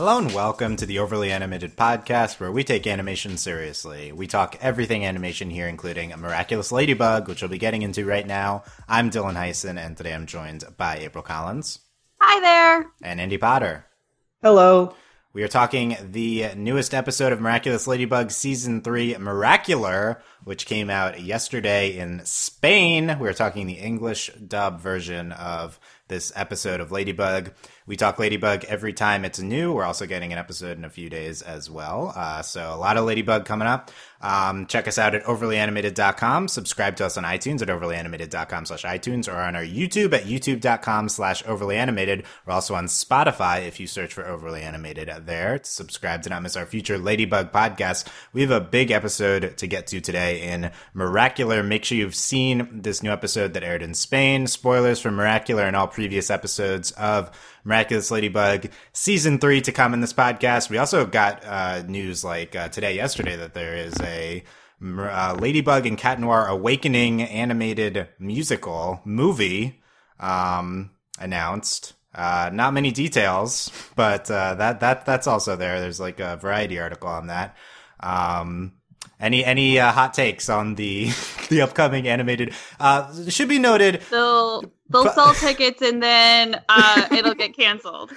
Hello and welcome to the Overly Animated Podcast, where we take animation seriously. We talk everything animation here, including a Miraculous Ladybug, which we'll be getting into right now. I'm Dylan Heisen, and today I'm joined by April Collins. Hi there. And Andy Potter. Hello. We are talking the newest episode of Miraculous Ladybug Season 3 Miracular, which came out yesterday in Spain. We are talking the English dub version of this episode of Ladybug. We talk Ladybug every time it's new. We're also getting an episode in a few days as well. Uh, so a lot of Ladybug coming up. Um, check us out at overlyanimated.com. Subscribe to us on iTunes at overlyanimated.com slash iTunes or on our YouTube at youtube.com slash overlyanimated. We're also on Spotify if you search for overly animated there. To subscribe to not miss our future Ladybug podcast. We have a big episode to get to today in Miracular. Make sure you've seen this new episode that aired in Spain. Spoilers for Miracular and all previous episodes of Miraculous Ladybug season three to come in this podcast. We also got uh, news like uh, today, yesterday, that there is a uh, Ladybug and Cat Noir Awakening animated musical movie um, announced. Uh, not many details, but uh, that that that's also there. There's like a variety article on that. Um, any any uh, hot takes on the the upcoming animated? Uh, should be noted. They'll they'll but, sell tickets and then uh, it'll get canceled.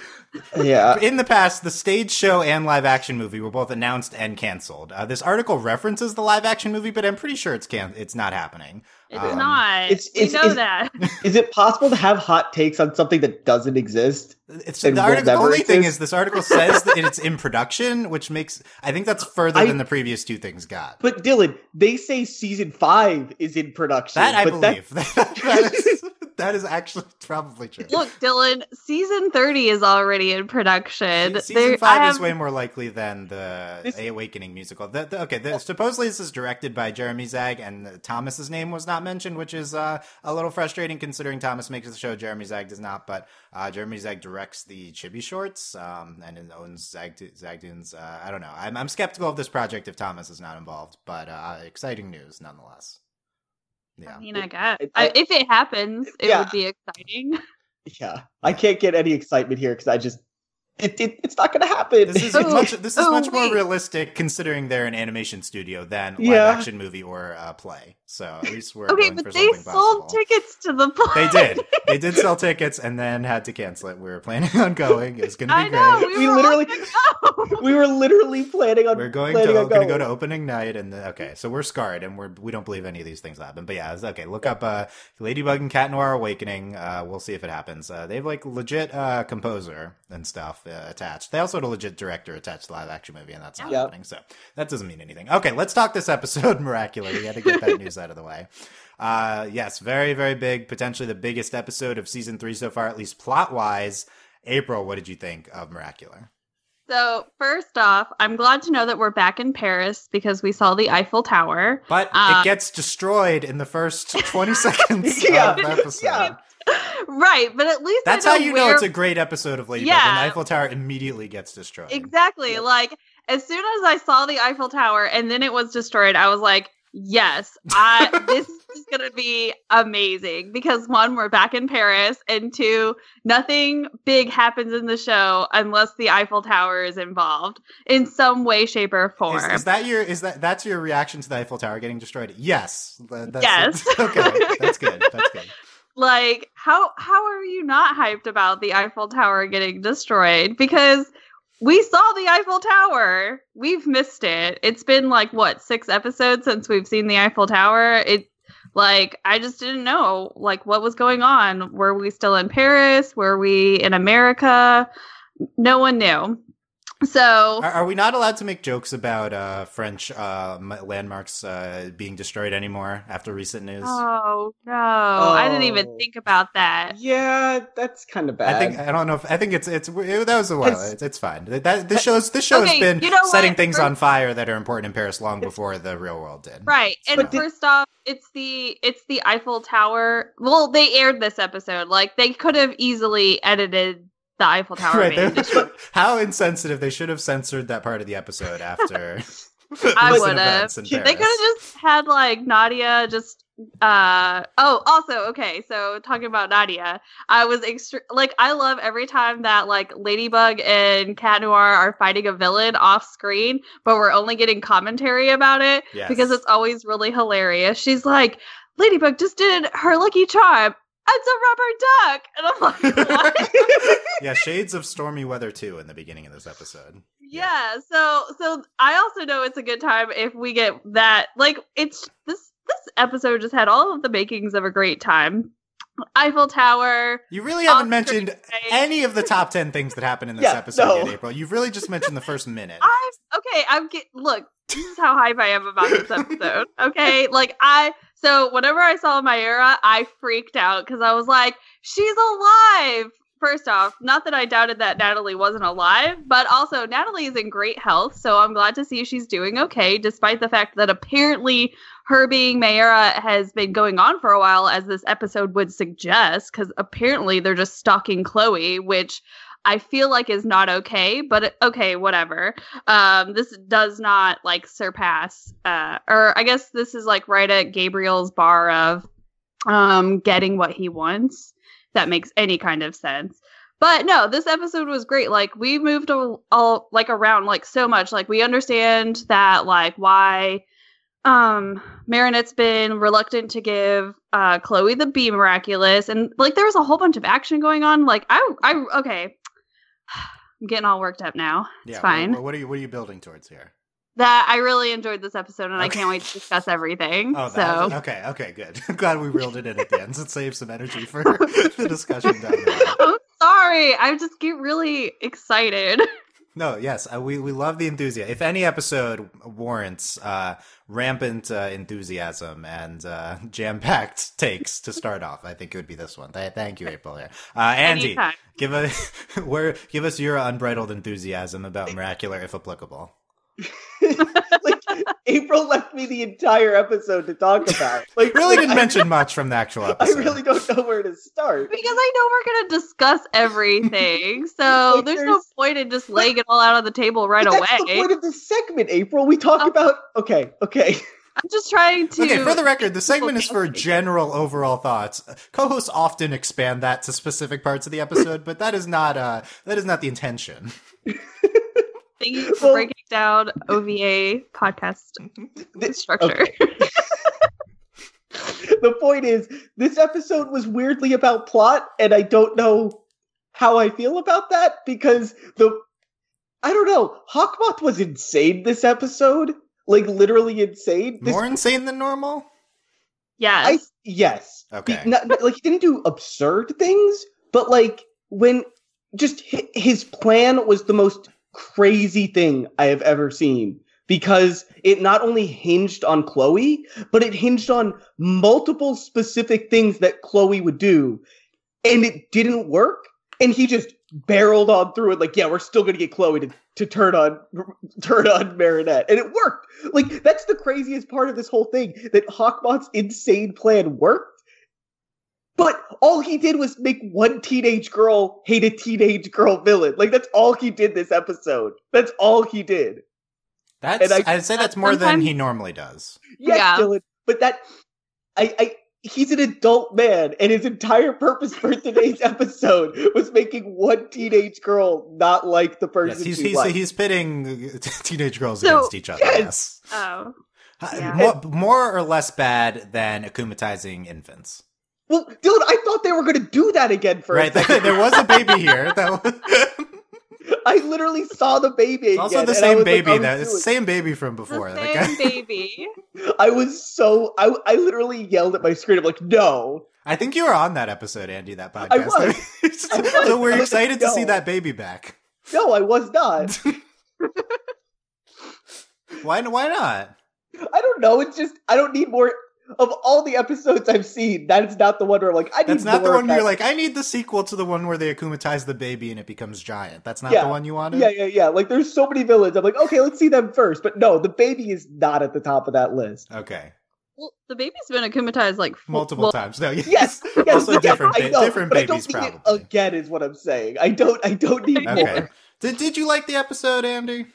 Yeah. In the past, the stage show and live action movie were both announced and canceled. Uh, this article references the live action movie, but I'm pretty sure it's can it's not happening. It's um, not. It's, it's, we know is, that. Is it possible to have hot takes on something that doesn't exist? It's the, article, the only exist? thing is this article says that it's in production, which makes I think that's further I, than the previous two things got. But Dylan, they say season five is in production. That I believe. That, that, is, that is actually probably true. Look, Dylan, season thirty is already in production. season there, five have... is way more likely than the this... A Awakening musical. The, the, okay, the, supposedly this is directed by Jeremy Zag, and Thomas's name was not mentioned, which is uh, a little frustrating considering Thomas makes the show, Jeremy Zag does not. But uh, Jeremy Zag directs the Chibi shorts um, and owns Zag Zagtoons. Uh, I don't know. I'm, I'm skeptical of this project if Thomas is not involved, but uh, exciting news nonetheless. Yeah. I mean, I guess I, if it happens, it yeah. would be exciting. Yeah, I can't get any excitement here because I just it, it, it's not going to happen. This is much, this is oh, much more realistic considering they're an animation studio than live yeah. action movie or uh, play. So at least we're okay. but they sold possible. tickets to the play. They did. They did sell tickets and then had to cancel it. We were planning on going. It was going to be I know, great. We, we literally, we were literally planning on. We're going to going to go to opening night, and the, okay, so we're scarred, and we're we don't believe any of these things happen. But yeah, okay. Look up uh, Ladybug and Cat Noir Awakening. Uh, we'll see if it happens. Uh, they have like legit uh, composer and stuff uh, attached. They also had a legit director attached to live action movie, and that's not yep. happening. So that doesn't mean anything. Okay, let's talk this episode. Miraculous. We had to get that news out of the way. Uh, yes, very, very big, potentially the biggest episode of season three so far, at least plot wise. April, what did you think of Miracular? So, first off, I'm glad to know that we're back in Paris because we saw the Eiffel Tower. But um, it gets destroyed in the first 20 seconds yeah, of the episode. Yeah. Right, but at least that's how you where... know it's a great episode of Ladybug yeah. when the Eiffel Tower immediately gets destroyed. Exactly. Like as soon as I saw the Eiffel Tower and then it was destroyed, I was like, yes, I, this is going to be amazing because one, we're back in Paris, and two, nothing big happens in the show unless the Eiffel Tower is involved in some way, shape, or form. Is, is that your is that that's your reaction to the Eiffel Tower getting destroyed? Yes. That's, yes. okay, that's good. That's good. Like how how are you not hyped about the Eiffel Tower getting destroyed? Because we saw the Eiffel Tower. We've missed it. It's been like what six episodes since we've seen the Eiffel Tower. It like I just didn't know like what was going on. Were we still in Paris? Were we in America? No one knew. So, are, are, we not allowed to make jokes about uh, French uh, landmarks uh, being destroyed anymore after recent news? Oh no, oh. I didn't even oh. think about that. Yeah, that's kind of bad. I think I don't know. If, I think it's it's it, that was a while. It's, it's fine. That this shows this show okay, has been you know setting what? things on fire that are important in Paris long before the real world did. Right, and but first did, off, it's the it's the Eiffel Tower. Well, they aired this episode. Like they could have easily edited the Eiffel Tower right, How insensitive! They should have censored that part of the episode after. I would have. They could have just had like Nadia just uh oh also okay so talking about nadia i was extra like i love every time that like ladybug and cat noir are fighting a villain off screen but we're only getting commentary about it Yes. because it's always really hilarious she's like ladybug just did her lucky charm it's a rubber duck and i'm like what yeah, shades of stormy weather too in the beginning of this episode. yeah so so i also know it's a good time if we get that like it's this this episode just had all of the makings of a great time eiffel tower You really haven't Oscar mentioned Isaac. any of the top ten things that happened in this Yeah, episode no. yet, April. You've really just mentioned the first minute. i'm okay i'm get look this is how hype i am about this episode okay like i so whenever i saw Mayura, i freaked out because i was like she's alive! First off not that i doubted that natalie wasn't alive but also natalie is in great health so i'm glad to see she's doing okay despite the fact that apparently her being Mayura has been going on for a while, as this episode would suggest, because apparently they're just stalking Chloe, which I feel like is not okay. But okay, whatever. Um, this does not like surpass, uh, or I guess this is like right at Gabriel's bar of um getting what he wants. That makes any kind of sense. But no, this episode was great. Like we moved all, all like around like so much. Like we understand that like why um Marinette's been reluctant to give uh Chloe the bee miraculous and like there was a whole bunch of action going on. Like I I okay. I'm getting all worked up now. It's yeah, fine. What, what are you what are you building towards here? That I really enjoyed this episode and I can't wait to discuss everything. Oh, so that, okay, okay, good. I'm glad we reeled it in at the end. So save some energy for the discussion down the line. I'm sorry. I just get really excited. No, yes, uh, we we love the enthusiasm. If any episode warrants uh, rampant uh, enthusiasm and uh, jam packed takes to start off, I think it would be this one. Th- thank you, April. Here, uh, Andy, Anytime. give us where give us your unbridled enthusiasm about Miracular, if applicable. like April left me the entire episode to talk about. Like Really didn't I, mention much from the actual episode. I really don't know where to start. Because I know we're gonna discuss everything, so Like, there's, no point in just laying it all out on the table right But that's the away. point of this segment, April. We talk Oh. about okay, okay. I'm just trying to. Okay, for the record, the segment is for general overall thoughts. Co-hosts often expand that to specific parts of the episode, but that is not uh that is not the intention. Thank you for Well- breaking down OVA podcast This- structure. the point is, this episode was weirdly about plot, and I don't know how I feel about that because the I don't know. Hawkmoth was insane this episode, like literally insane. This, More insane than normal. yes. I yes, Okay. He- not- like he didn't do absurd things, but like when just his plan was the most crazy thing I have ever seen because it not only hinged on Chloe, but it hinged on multiple specific things that Chloe would do, and it didn't work. And he just barreled on through it, like, yeah, we're still gonna get Chloe to, to turn on turn on Marinette, and it worked. Like that's the craziest part of this whole thing that Hawkmoth's insane plan worked. But all he did was make one teenage girl hate a teenage girl villain. Like that's all he did this episode. That's all he did. That's And I- I'd say that's more than he normally does. Yes, Yeah. Dylan. But that I I he's an adult man, and his entire purpose for today's episode was making one teenage girl not like the person Yes, he's he's likes. he's pitting teenage girls So- against each other. Yes. Yes, oh. Yeah. more, more or less bad than akumatizing infants. Well, Dylan, I thought they were going to do that again for Right, there was a baby here. That was I literally saw the baby. it's also again, the I same was like, baby. Oh, that it's the same baby from before. The Like, same baby. I was so I I literally yelled at my screen. I'm like, no. I think you were on that episode, Andy. That podcast. I was. I was. so we're was excited to see that baby back. No, I was not. Why? Why not? I don't know. It's just I don't need more of all the episodes I've seen. That's not the one where I'm like I need That's not the one where you're like, I need the sequel to the one where they akumatize the baby and it becomes giant. That's not Yeah. the one you wanted. Yeah, yeah, yeah. Like there's so many villains. I'm like, okay, let's see them first. But no, the baby is not at the top of that list. Okay. Well, the baby's been akumatized like f- Multiple well, times. No. Yes. Yes, yes, Also yes, different I ba- know, different but I babies, don't need it probably. again is what I'm saying. I don't. I don't need Okay. Okay. more. Did Did you like the episode, Andy?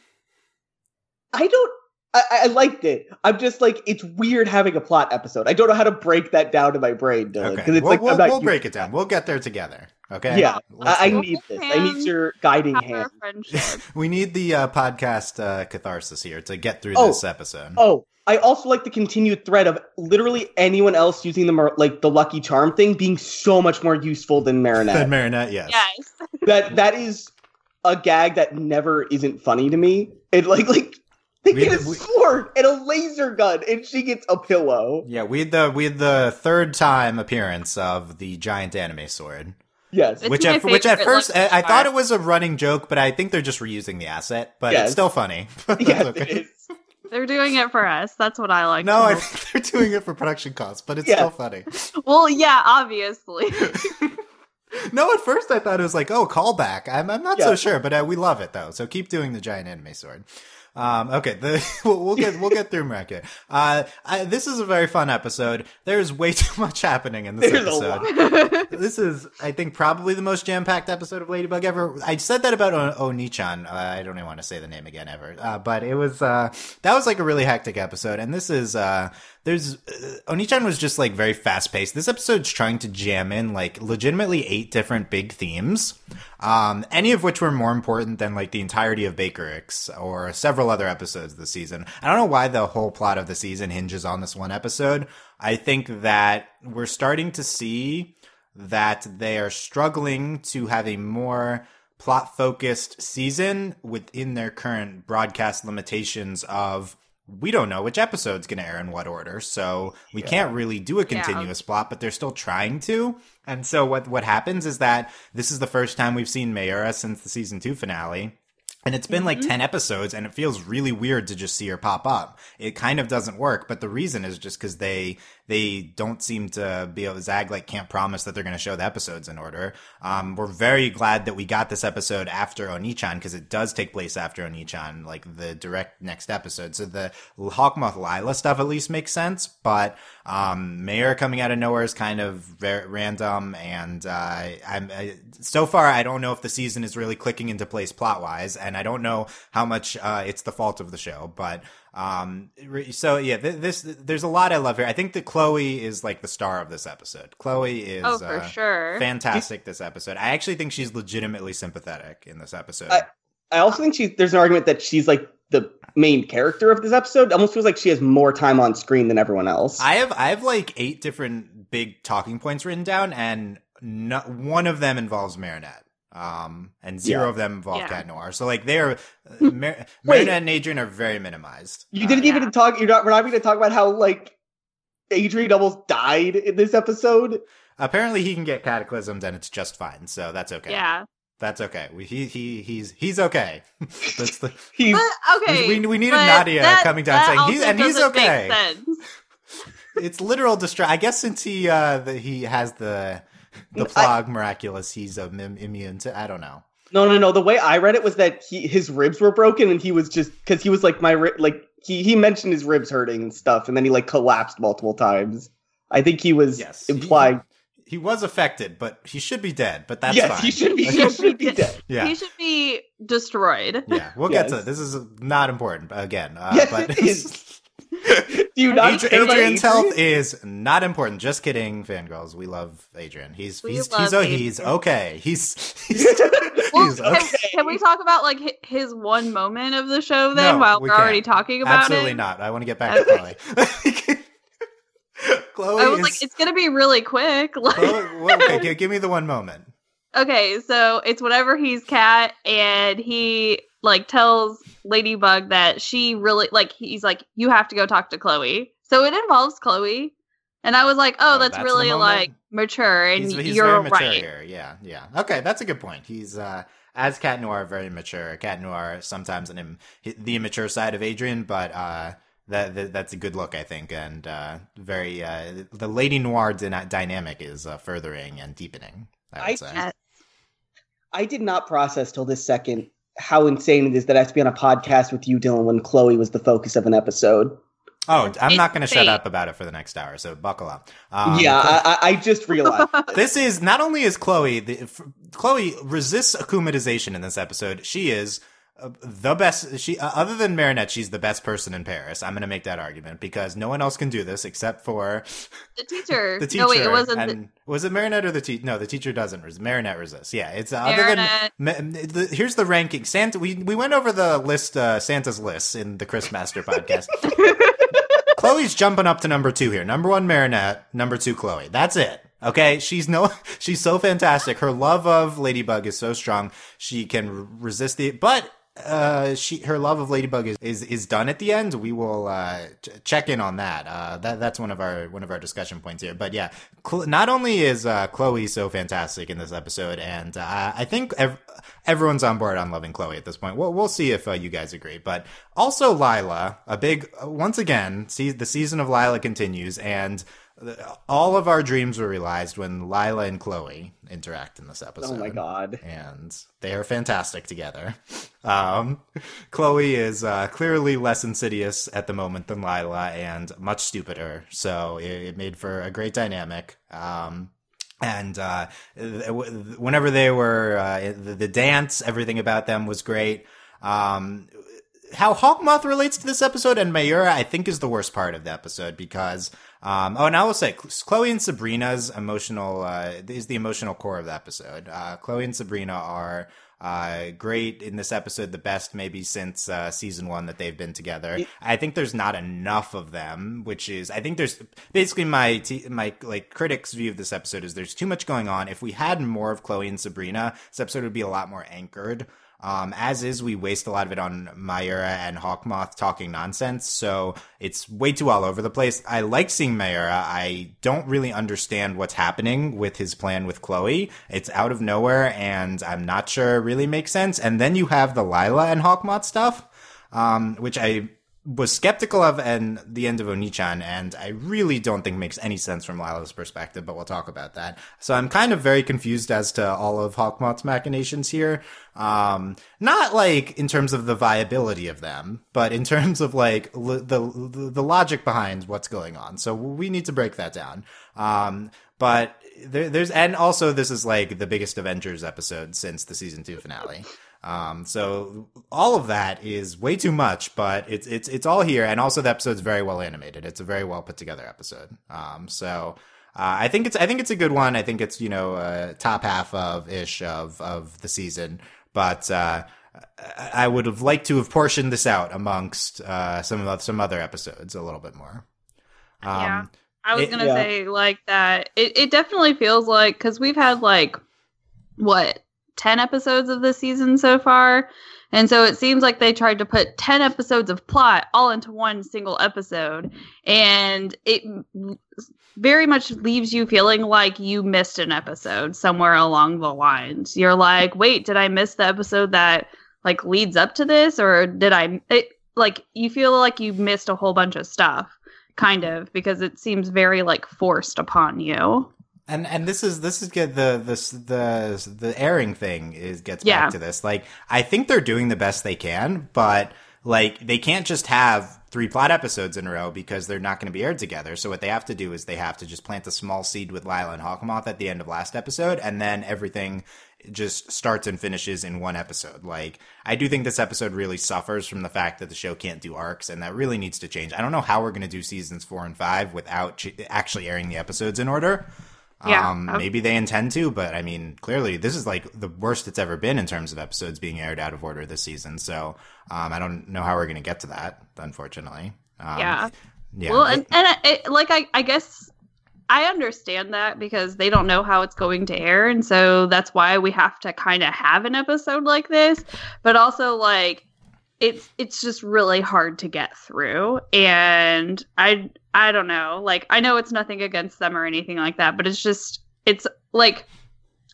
I don't. I, I liked it. I'm just like it's weird having a plot episode. I don't know how to break that down in my brain, Dylan. Okay, Because it's we'll, like we'll, not we'll break it down. We'll get there together. Okay. Yeah, Let's I, I need this. I need your guiding hand. we need the uh, podcast uh, catharsis here to get through Oh. this episode. Oh, I also like the continued thread of literally anyone else using the mar- like the Lucky Charm thing being so much more useful than Marinette. Then Marinette, yes. yes. that that is a gag that never isn't funny to me. It like like they We- get a we- sword and a laser gun, and she gets a pillow. Yeah, we had the we had the third time appearance of the giant anime sword, Yes, It's which at which at first I, I thought it was a running joke, but I think they're just reusing the asset. But Yes. it's still funny. Yes, okay. it is. They're doing it for us. That's what I like. No, I think they're doing it for production costs, but it's Yeah. still funny. Well, yeah, obviously. no, at first I thought it was like, oh, callback. I'm, I'm not so sure, but uh, we love it though. So keep doing the giant anime sword. Um, okay, the, we'll, we'll get we'll get through Miraculous. Uh, I, this is a very fun episode. There's way too much happening in this There's episode. This is, I think, probably the most jam packed episode of Ladybug ever. I said that about o- Onichan. Uh, I don't even want to say the name again ever. Uh, but it was, uh, that was like a really hectic episode. And this is, uh, there's, uh, Onichan was just like very fast paced. This episode's trying to jam in like legitimately eight different big themes. Um, any of which were more important than like the entirety of Bakerix or several other episodes this season. I don't know why the whole plot of the season hinges on this one episode. I think that we're starting to see that they are struggling to have a more plot focused season within their current broadcast limitations of we don't know which episode's going to air in what order so we can't really do a Yeah. continuous plot but they're still trying to and so what what happens is that this is the first time we've seen Mayura since the season 2 finale and it's been like mm-hmm. 10 episodes and it feels really weird to just see her pop up. It kind of doesn't work, but the reason is just cuz they they don't seem to be able Zag like can't promise that they're going to show the episodes in order. Um we're very glad that we got this episode after Onichan because it does take place after Onichan, like the direct next episode. So the Hawkmoth Lila stuff at least makes sense, but um Mayura coming out of nowhere is kind of very random and uh I'm I, so far I don't know if the season is really clicking into place plot wise and I don't know how much uh it's the fault of the show but um so yeah th- this there's a lot I love here I think that Chloe is like the star of this episode Chloe is oh, for uh, sure. fantastic this episode I actually think she's legitimately sympathetic in this episode I- I also think she there's an argument that she's like the main character of this episode. It almost feels like she has more time on screen than everyone else. I have I have like eight different big talking points written down, and no, one of them involves Marinette. Um, and zero Yeah. of them involve Yeah. Cat Noir. So like they're uh, Mar- Marinette and Adrien are very minimized. you Uh, didn't yeah. even talk. You're not. We're not going to talk about how like Adrien almost died in this episode. apparently he can get cataclysms, and it's just fine. So that's okay. Yeah. that's okay. We, he he he's he's okay. that's the He's But, okay. we, we needed but Nadia that- coming down saying he's and he's doesn't make okay. sense. It's literal distract. I guess since he uh the, he has the the I- plug miraculous, he's um, im- immune to. I don't know. no, no, no. The way I read it was that he his ribs were broken, and he was just because he was like my ri- like he he mentioned his ribs hurting and stuff, and then he like collapsed multiple times. I think he was Yes, he- implying. He was affected, but he should be dead. But that's yes, fine. he should be. He He should should be be dead. dead. Yeah, He should be destroyed. yeah. We'll get to Yes. it. This is not important again. Uh, Yes, but it is. Do you not Adri- Adrien's health is not important. Just kidding, fangirls. We love Adrian. He's We he's he's, oh, he's okay. He's he's, Well, he's okay. can we talk about like his one moment of the show then No, while we we're already can't. talking about Absolutely it? not. I want to get back to Chloe. Chloe I was is. like, it's gonna be really quick. Like, Chloe, okay, give, give me the one moment. okay, so it's whenever he's cat and he like tells Ladybug that she really like he's like, you have to go talk to Chloe. So it involves Chloe. And I was like, oh, Oh, that's, that's really like mature and he's, he's you're very mature right. here. Yeah, yeah. Okay, that's a good point. He's uh as Cat Noir very mature. Cat Noir sometimes an Im- the immature side of Adrien, but uh that, that that's a good look, I think, and uh very uh the Lady Noir dyna- dynamic is uh, furthering and deepening. I would I say. Yeah. I did not process till this second how insane it is that I have to be on a podcast with you, Dylan, when Chloe was the focus of an episode. Oh, I'm not going to shut up about it for the next hour, so buckle up. Um, yeah, I, I I just realized. this is not only is Chloe the f- Chloe resists akumatization in this episode. She is the best she uh, other than Marinette, she's the best person in Paris. I'm going to make that argument because no one else can do this except for the teacher. the teacher. No, wait, it wasn't. and, the- was it Marinette or the teacher? No, the teacher doesn't. Resist. Marinette resists. Yeah, it's uh, Marinette. other than Ma- the, here's the ranking. Santa. We we went over the list. Uh, Santa's list in the Christmaster podcast. Chloe's jumping up to number two here. Number one, Marinette. Number two, Chloe. That's it. Okay, she's no, she's so fantastic. Her love of Ladybug is so strong. She can resist the, but uh, she her love of Ladybug is is, is done at the end. We will uh, ch- check in on that. Uh, that that's one of our one of our discussion points here. But yeah, Cl- not only is uh, Chloe so fantastic in this episode, and uh, I think ev- everyone's on board on loving Chloe at this point. We'll we'll see if uh, you guys agree. But also Lila, a big once again, see the season of Lila continues, and all of our dreams were realized when Lila and Chloe interact in this episode. Oh my god. And they are fantastic together. Um, Chloe is uh, clearly less insidious at the moment than Lila and much stupider. So it, it made for a great dynamic. Um, and uh, whenever they were uh, the, the dance, everything about them was great. Um, how Hawkmoth relates to this episode and Mayura, I think, is the worst part of the episode because, um, oh, and I will say, Chloe and Sabrina's emotional, uh, is the emotional core of the episode. Uh, Chloe and Sabrina are, uh, great in this episode, the best maybe since, uh, season one that they've been together. I think there's not enough of them, which is, I think there's basically my, t- my, like, critics' view of this episode is there's too much going on. If we had more of Chloe and Sabrina, this episode would be a lot more anchored. Um, as is, we waste a lot of it on Mayura and Hawkmoth talking nonsense, so it's way too all over the place. I like seeing Mayura. I don't really understand what's happening with his plan with Chloe. It's out of nowhere, and I'm not sure it really makes sense. And then you have the Lila and Hawkmoth stuff, um, which I was skeptical of and the end of Onichan, and I really don't think makes any sense from Lila's perspective, but we'll talk about that. So I'm kind of very confused as to all of Hawkmoth's machinations here. Um, not like in terms of the viability of them, but in terms of like l- the, the, the logic behind what's going on. So we need to break that down. Um, but there, there's, and also this is like the biggest Avengers episode since the season two finale. Um, so all of that is way too much, but it's it's it's all here, and also the episode's very well animated. It's a very well put together episode. Um, so uh, I think it's I think it's a good one. I think it's you know uh, top half of ish of of the season, but uh, I- would have liked to have portioned this out amongst uh, some of some other episodes a little bit more. Um, Yeah. I was It- gonna Yeah. say like that. It it definitely feels like because we've had like what ten episodes of the season so far, and so it seems like they tried to put ten episodes of plot all into one single episode, and it very much leaves you feeling like you missed an episode somewhere along the lines. You're like, wait, did I miss the episode that like leads up to this, or did I? It, like you feel like you missed a whole bunch of stuff kind of because it seems very like forced upon you. And and this is this is good. The this the the airing thing is gets Yeah. back to this. Like I think they're doing the best they can, but like they can't just have three plot episodes in a row because they're not going to be aired together. So what they have to do is they have to just plant a small seed with Lila and Hawkmoth at the end of last episode, and then everything just starts and finishes in one episode. Like I do think this episode really suffers from the fact that the show can't do arcs, and that really needs to change. I don't know how we're going to do seasons four and five without ch- actually airing the episodes in order. Yeah. Um, maybe they intend to, but I mean, clearly this is like the worst it's ever been in terms of episodes being aired out of order this season. So, um, I don't know how we're going to get to that, unfortunately. Um, yeah. Yeah. Well, and, and it, like I, I guess I understand that because they don't know how it's going to air, and so that's why we have to kind of have an episode like this. But also, like it's it's just really hard to get through, and I I don't know. Like I know it's nothing against them or anything like that, but it's just it's like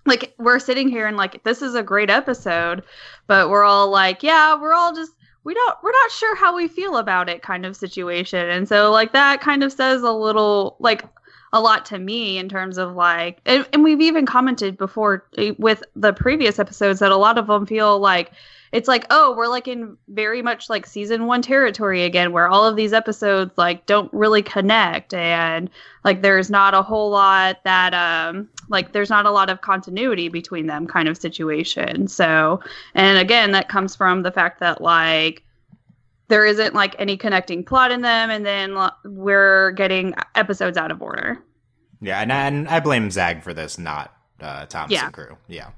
like we're sitting here and like this is a great episode, but we're all like, yeah, we're all just we don't we're not sure how we feel about it kind of situation and so like that kind of says a little like a lot to me in terms of like and, and we've even commented before eh, with the previous episodes that a lot of them feel like it's like oh we're like in very much like season one territory again where all of these episodes like don't really connect and like there's not a whole lot that um like there's not a lot of continuity between them kind of situation. So, and again, that comes from the fact that like there isn't like any connecting plot in them, and then we're getting episodes out of order. Yeah, and, and I blame Zag for this, not uh, Thomas Yeah. and crew. Yeah,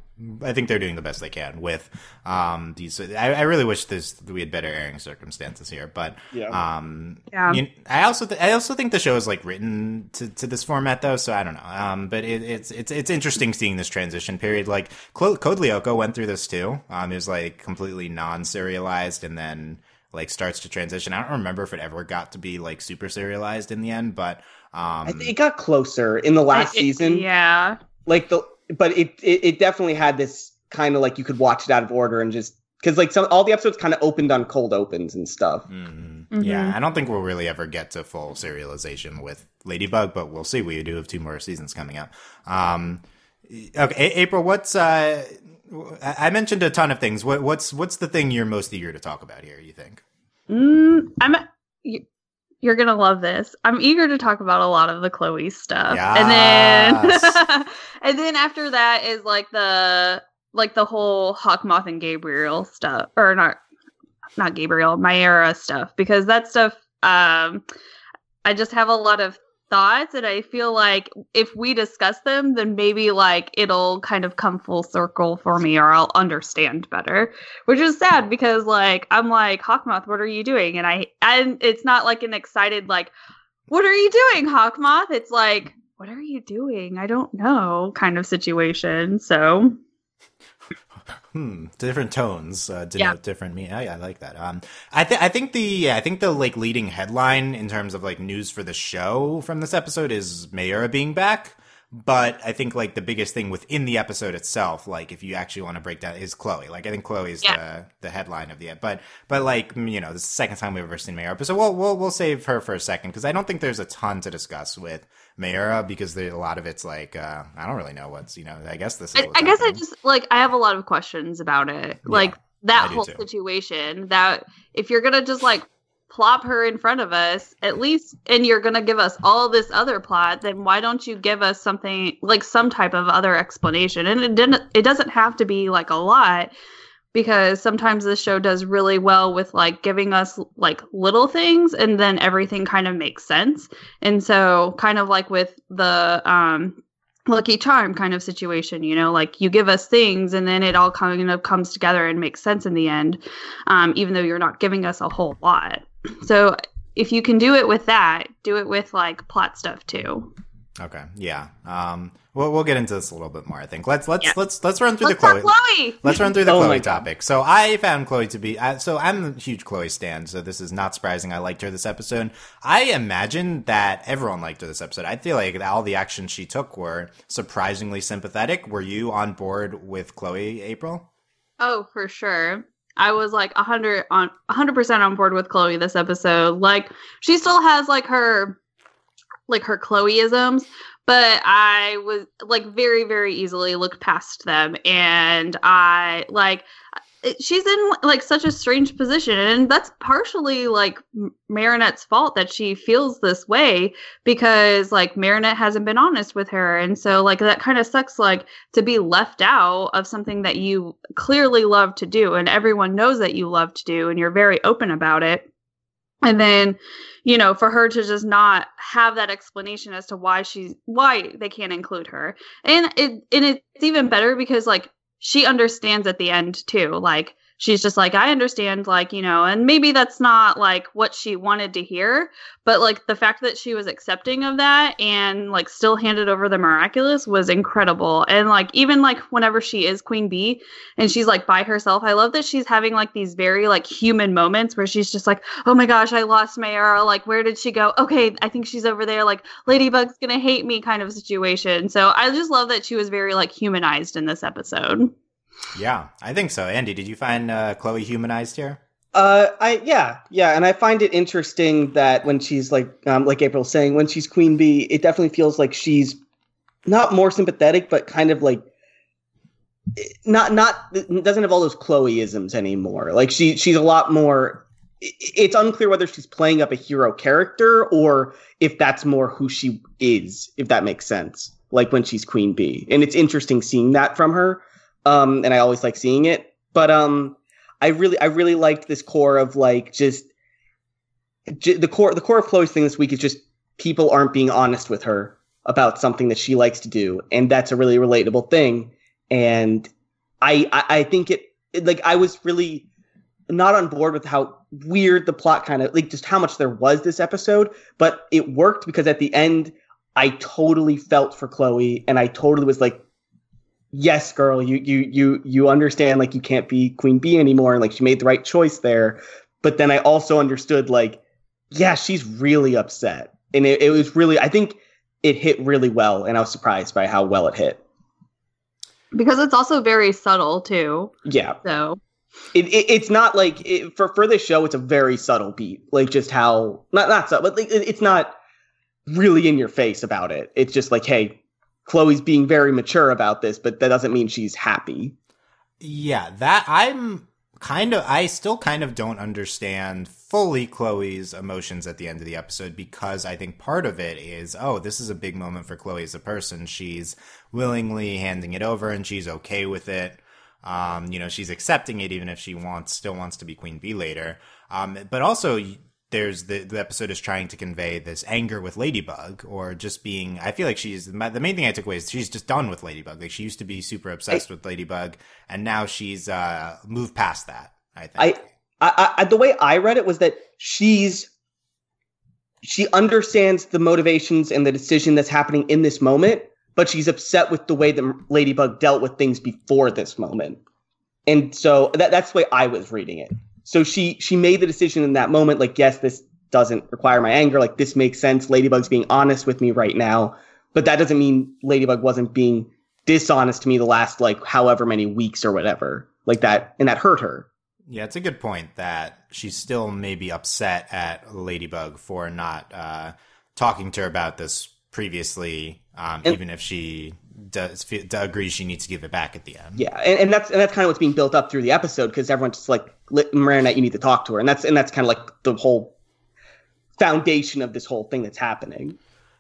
I think they're doing the best they can with um, these. I, I really wish this we had better airing circumstances here, but Yeah. um, Yeah. you- I also th- I also think the show is like written to, to this format though, so I don't know. Um, but it, it's it's it's interesting seeing this transition period. Like Clo- Code Lyoko went through this too. Um, it was like completely non-serialized, and then like starts to transition. I don't remember if it ever got to be like super serialized in the end, but um, I think it got closer in the last It- it- season. Yeah. like the but it it, it definitely had this kind of like you could watch it out of order and just because like some all the episodes kind of opened on cold opens and stuff. Mhm. Mhm. Yeah, I don't think we'll really ever get to full serialization with Ladybug, but we'll see. We do have two more seasons coming up. Um, okay, A- April, what's uh, I I mentioned a ton of things. What, what's what's the thing you're most eager to talk about here? You think? Mm, I'm. You, you're gonna love this. I'm eager to talk about a lot of the Chloe stuff, and then and then after that is like the like the whole Hawkmoth and Gabriel stuff, or not not Gabriel, Mayura stuff, because that stuff. Um, I just have a lot of thoughts, and I feel like if we discuss them, then maybe like it'll kind of come full circle for me, or I'll understand better which is sad because like I'm like Hawkmoth, what are you doing? And I and it's not like an excited like, what are you doing, Hawkmoth? It's like, what are you doing? I don't know, kind of situation. So Hmm, different tones uh, denote Yeah. different meaning. I, I like that. Um, I think I think the yeah, I think the like leading headline in terms of like news for the show from this episode is Mayura being back. But I think like the biggest thing within the episode itself, like if you actually want to break down, is Chloe. Like I think Chloe is the the headline of the but but like you know this the second time we've ever seen Mayura. So we'll we'll we'll save her for a second because I don't think there's a ton to discuss with Mayura because there, a lot of it's like uh, I don't really know what's you know I guess this. Is I, I guess I just like I have a lot of questions about it. Like that whole too. situation. That if you're gonna just like plop her in front of us, at least, and you're gonna give us all this other plot, then why don't you give us something like some type of other explanation? And it didn't. It doesn't have to be like a lot. Because sometimes this show does really well with like giving us like little things and then everything kind of makes sense. And so kind of like with the um lucky charm kind of situation you know like you give us things and then it all kind of comes together and makes sense in the end um, even though you're not giving us a whole lot so if you can do it with that do it with like plot stuff too Okay, yeah. Um, we'll we'll get into this a little bit more. I think let's let's Yeah. let's let's run through let's the Chloe. chloe Let's run through the Oh Chloe topic. So I found Chloe to be I, so I'm a huge Chloe stan. So this is not surprising. I liked her this episode. I imagine that everyone liked her this episode. I feel like all the actions she took were surprisingly sympathetic. Were you on board with Chloe, April? Oh, for sure. I was like a 100 on 100% on board with Chloe this episode. Like she still has like her like her Chloeisms, but I was like very very easily looked past them and I like she's in like such a strange position and that's partially like Marinette's fault that she feels this way because like Marinette hasn't been honest with her and so like that kind of sucks like to be left out of something that you clearly love to do and everyone knows that you love to do and you're very open about it. And then you know for her to just not have that explanation as to why she's why they can't include her. And it and it's even better because like she understands at the end too like she's just like i understand like you know and maybe that's not like what she wanted to hear but like the fact that she was accepting of that and like still handed over the miraculous was incredible. And like even like whenever she is queen bee and she's like by herself i love that she's having like these very like human moments where she's just like oh my gosh i lost my Mayura like where did she go? Okay i think she's over there. Like ladybug's gonna hate me kind of situation. So i just love that she was very like humanized in this episode Yeah, I think so. Andy, did you find uh, Chloe humanized here? Uh, I yeah yeah, and I find it interesting that when she's like um like April saying when she's Queen Bee, it definitely feels like she's not more sympathetic, but kind of like not not doesn't have all those Chloeisms anymore. Like she she's a lot more it's unclear whether she's playing up a hero character or if that's more who she is, if that makes sense. Like when she's Queen Bee. And it's interesting seeing that from her. Um, and I always like seeing it. But um I really I really liked this core of like just j- the core the core of Chloe's thing this week is just people aren't being honest with her about something that she likes to do. And that's a really relatable thing. And I I, I think it, it like I was really not on board with how weird the plot kind of like just how much there was this episode, but it worked because at the end I totally felt for Chloe and I totally was like yes girl you you you you understand like you can't be queen bee anymore and like she made the right choice there. But then I also understood like yeah she's really upset. And it, it was really I think it hit really well and I was surprised by how well it hit. Because it's also very subtle too. yeah. So. It, it it's not like it, for for this show it's a very subtle beat. Like just how not not so but like, it, it's not really in your face about it. It's just like hey chloe's being very mature about this but that doesn't mean she's happy Yeah, that I'm kind of I still kind of don't understand fully Chloe's emotions at the end of the episode because I think part of it is oh, this is a big moment for Chloe as a person. She's willingly handing it over and she's okay with it. Um, you know, she's accepting it even if she wants still wants to be Queen Bee later. Um, but also there's the the episode is trying to convey this anger with Ladybug or just being I feel like she's the main thing I took away is she's just done with Ladybug. Like she used to be super obsessed with Ladybug and now she's uh moved past that, I think. I, I, the way I read it was that she's she understands the motivations and the decision that's happening in this moment, but she's upset with the way that Ladybug dealt with things before this moment, and so that that's the way I was reading it. So she she made the decision in that moment, like yes, this doesn't require my anger, like this makes sense. Ladybug's being honest with me right now, but that doesn't mean Ladybug wasn't being dishonest to me the last like however many weeks or whatever, like that, and that hurt her. Yeah, it's a good point that she's still maybe upset at Ladybug for not uh, talking to her about this previously, um, And- even if she does agrees she needs to give it back at the end. Yeah, and, and that's and that's kind of what's being built up through the episode because everyone's just like, "Li- Miranda, you need to talk to her, and that's and that's kind of like the whole foundation of this whole thing that's happening.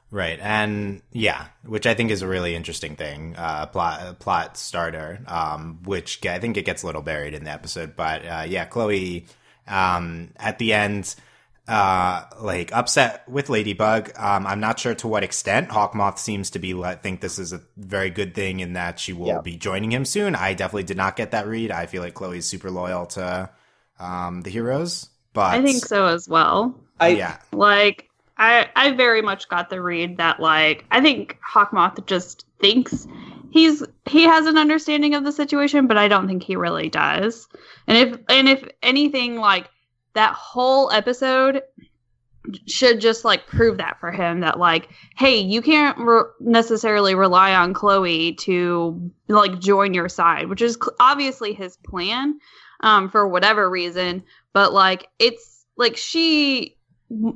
Right, and yeah, which I think is a really interesting thing, uh, plot uh, plot starter, um, which I think it gets a little buried in the episode, but uh, yeah, Chloe, um, at the end, uh, like upset with Ladybug. Um, I'm not sure to what extent Hawkmoth seems to be. let think this is a very good thing in that she will Yeah. be joining him soon. I definitely did not get that read. I feel like Chloe's super loyal to um, the heroes, but I think so as well. I yeah, Like I I very much got the read that like I think Hawkmoth just thinks he's he has an understanding of the situation, but I don't think he really does. And if and if anything like that whole episode should just like prove that for him that like hey you can't re- necessarily rely on chloe to like join your side which is cl- obviously his plan um for whatever reason but like it's like she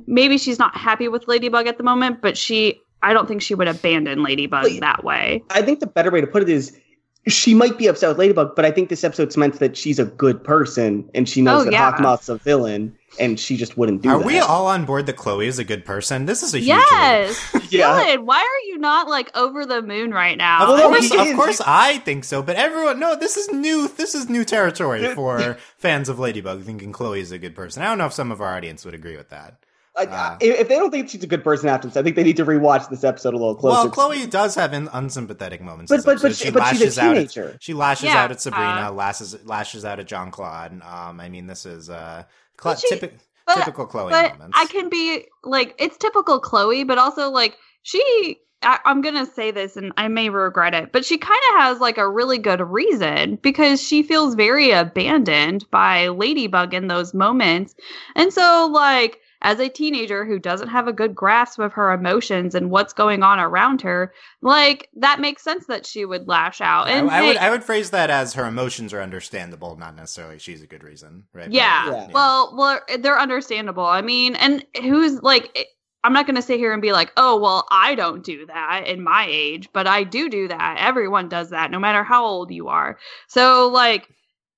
maybe she's not happy with ladybug at the moment but she i don't think she would abandon ladybug Well, that way. I think the better way to put it is she might be upset with Ladybug, but I think this episode cements that she's a good person and she knows Oh, that yeah. Hawkmoth's a villain and she just wouldn't do are that. Are we all on board that Chloe is a good person? This is a huge yes Yeah. Dylan, why are you not like over the moon right now Of Well, no, course, of course, I think so. But everyone, no, this is new. This is new territory for fans of Ladybug thinking Chloe is a good person. I don't know if some of our audience would agree with that. I- Uh, if if they don't think she's a good person after this, I think they need to rewatch this episode a little closer. Well, Chloe does have an unsympathetic moments. But- but- but she- but she's a out. teenager. At, she lashes Yeah, out at Sabrina. uh, lashes lashes out at John Claude. Um, I mean, this is uh, Cla- she- typic- but- typical Chloe but moments. I can be like it's typical Chloe, but also like she. I, I'm gonna say this, and I may regret it, but she kind of has like a really good reason because she feels very abandoned by Ladybug in those moments, and so like as a teenager who doesn't have a good grasp of her emotions and what's going on around her, like that makes sense that she would lash out. And I would hey- I would phrase that as her emotions are understandable, not necessarily she's a good reason, right? But- Yeah. Yeah. Well, well, they're understandable. I mean, and who's like, I'm not going to sit here and be like, oh, well, I don't do that in my age, but I do do that. Everyone does that, no matter how old you are. So, like,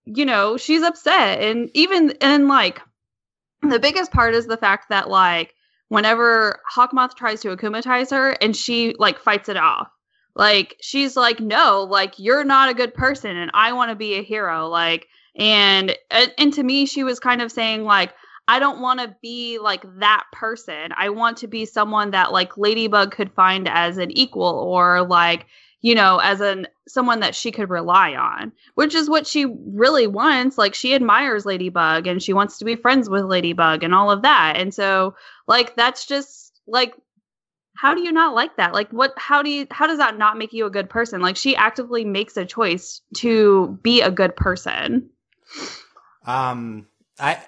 you know, she's upset, and even and like, the biggest part is the fact that like whenever Hawkmoth tries to akumatize her and she like fights it off. Like she's like, no, like you're not a good person and I want to be a hero. Like and and to me she was kind of saying like I don't want to be like that person. I want to be someone that like Ladybug could find as an equal or like, you know, as an someone that she could rely on, which is what she really wants. Like she admires Ladybug and she wants to be friends with Ladybug and all of that. And so like that's just like how do you not like that? Like what how do you how does that not make you a good person? Like she actively makes a choice to be a good person. Um I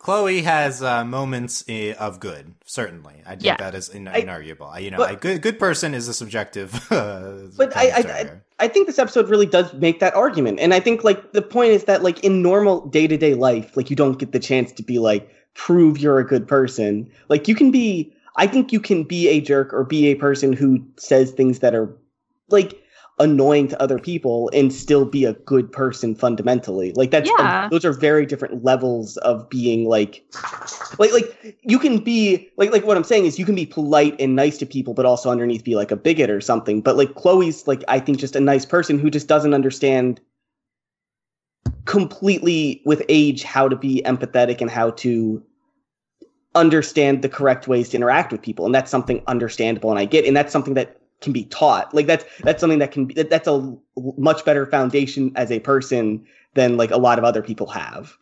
Chloe has uh, moments of good, certainly. I think yeah. that is in, I, inarguable. You know, but, a good good person is a subjective. Uh, but I, I, I think this episode really does make that argument, and I think like the point is that like in normal day to day life, like you don't get the chance to be like prove you're a good person. Like you can be. I think you can be a jerk or be a person who says things that are like annoying to other people and still be a good person fundamentally. Like that's yeah. Um, those are very different levels of being like like like you can be like like what I'm saying is you can be polite and nice to people but also underneath be like a bigot or something. But like Chloe's like I think just a nice person who just doesn't understand completely with age how to be empathetic and how to understand the correct ways to interact with people and that's something understandable and I get and that's something that can be taught. Like that's that's something that can be that, that's a much better foundation as a person than like a lot of other people have.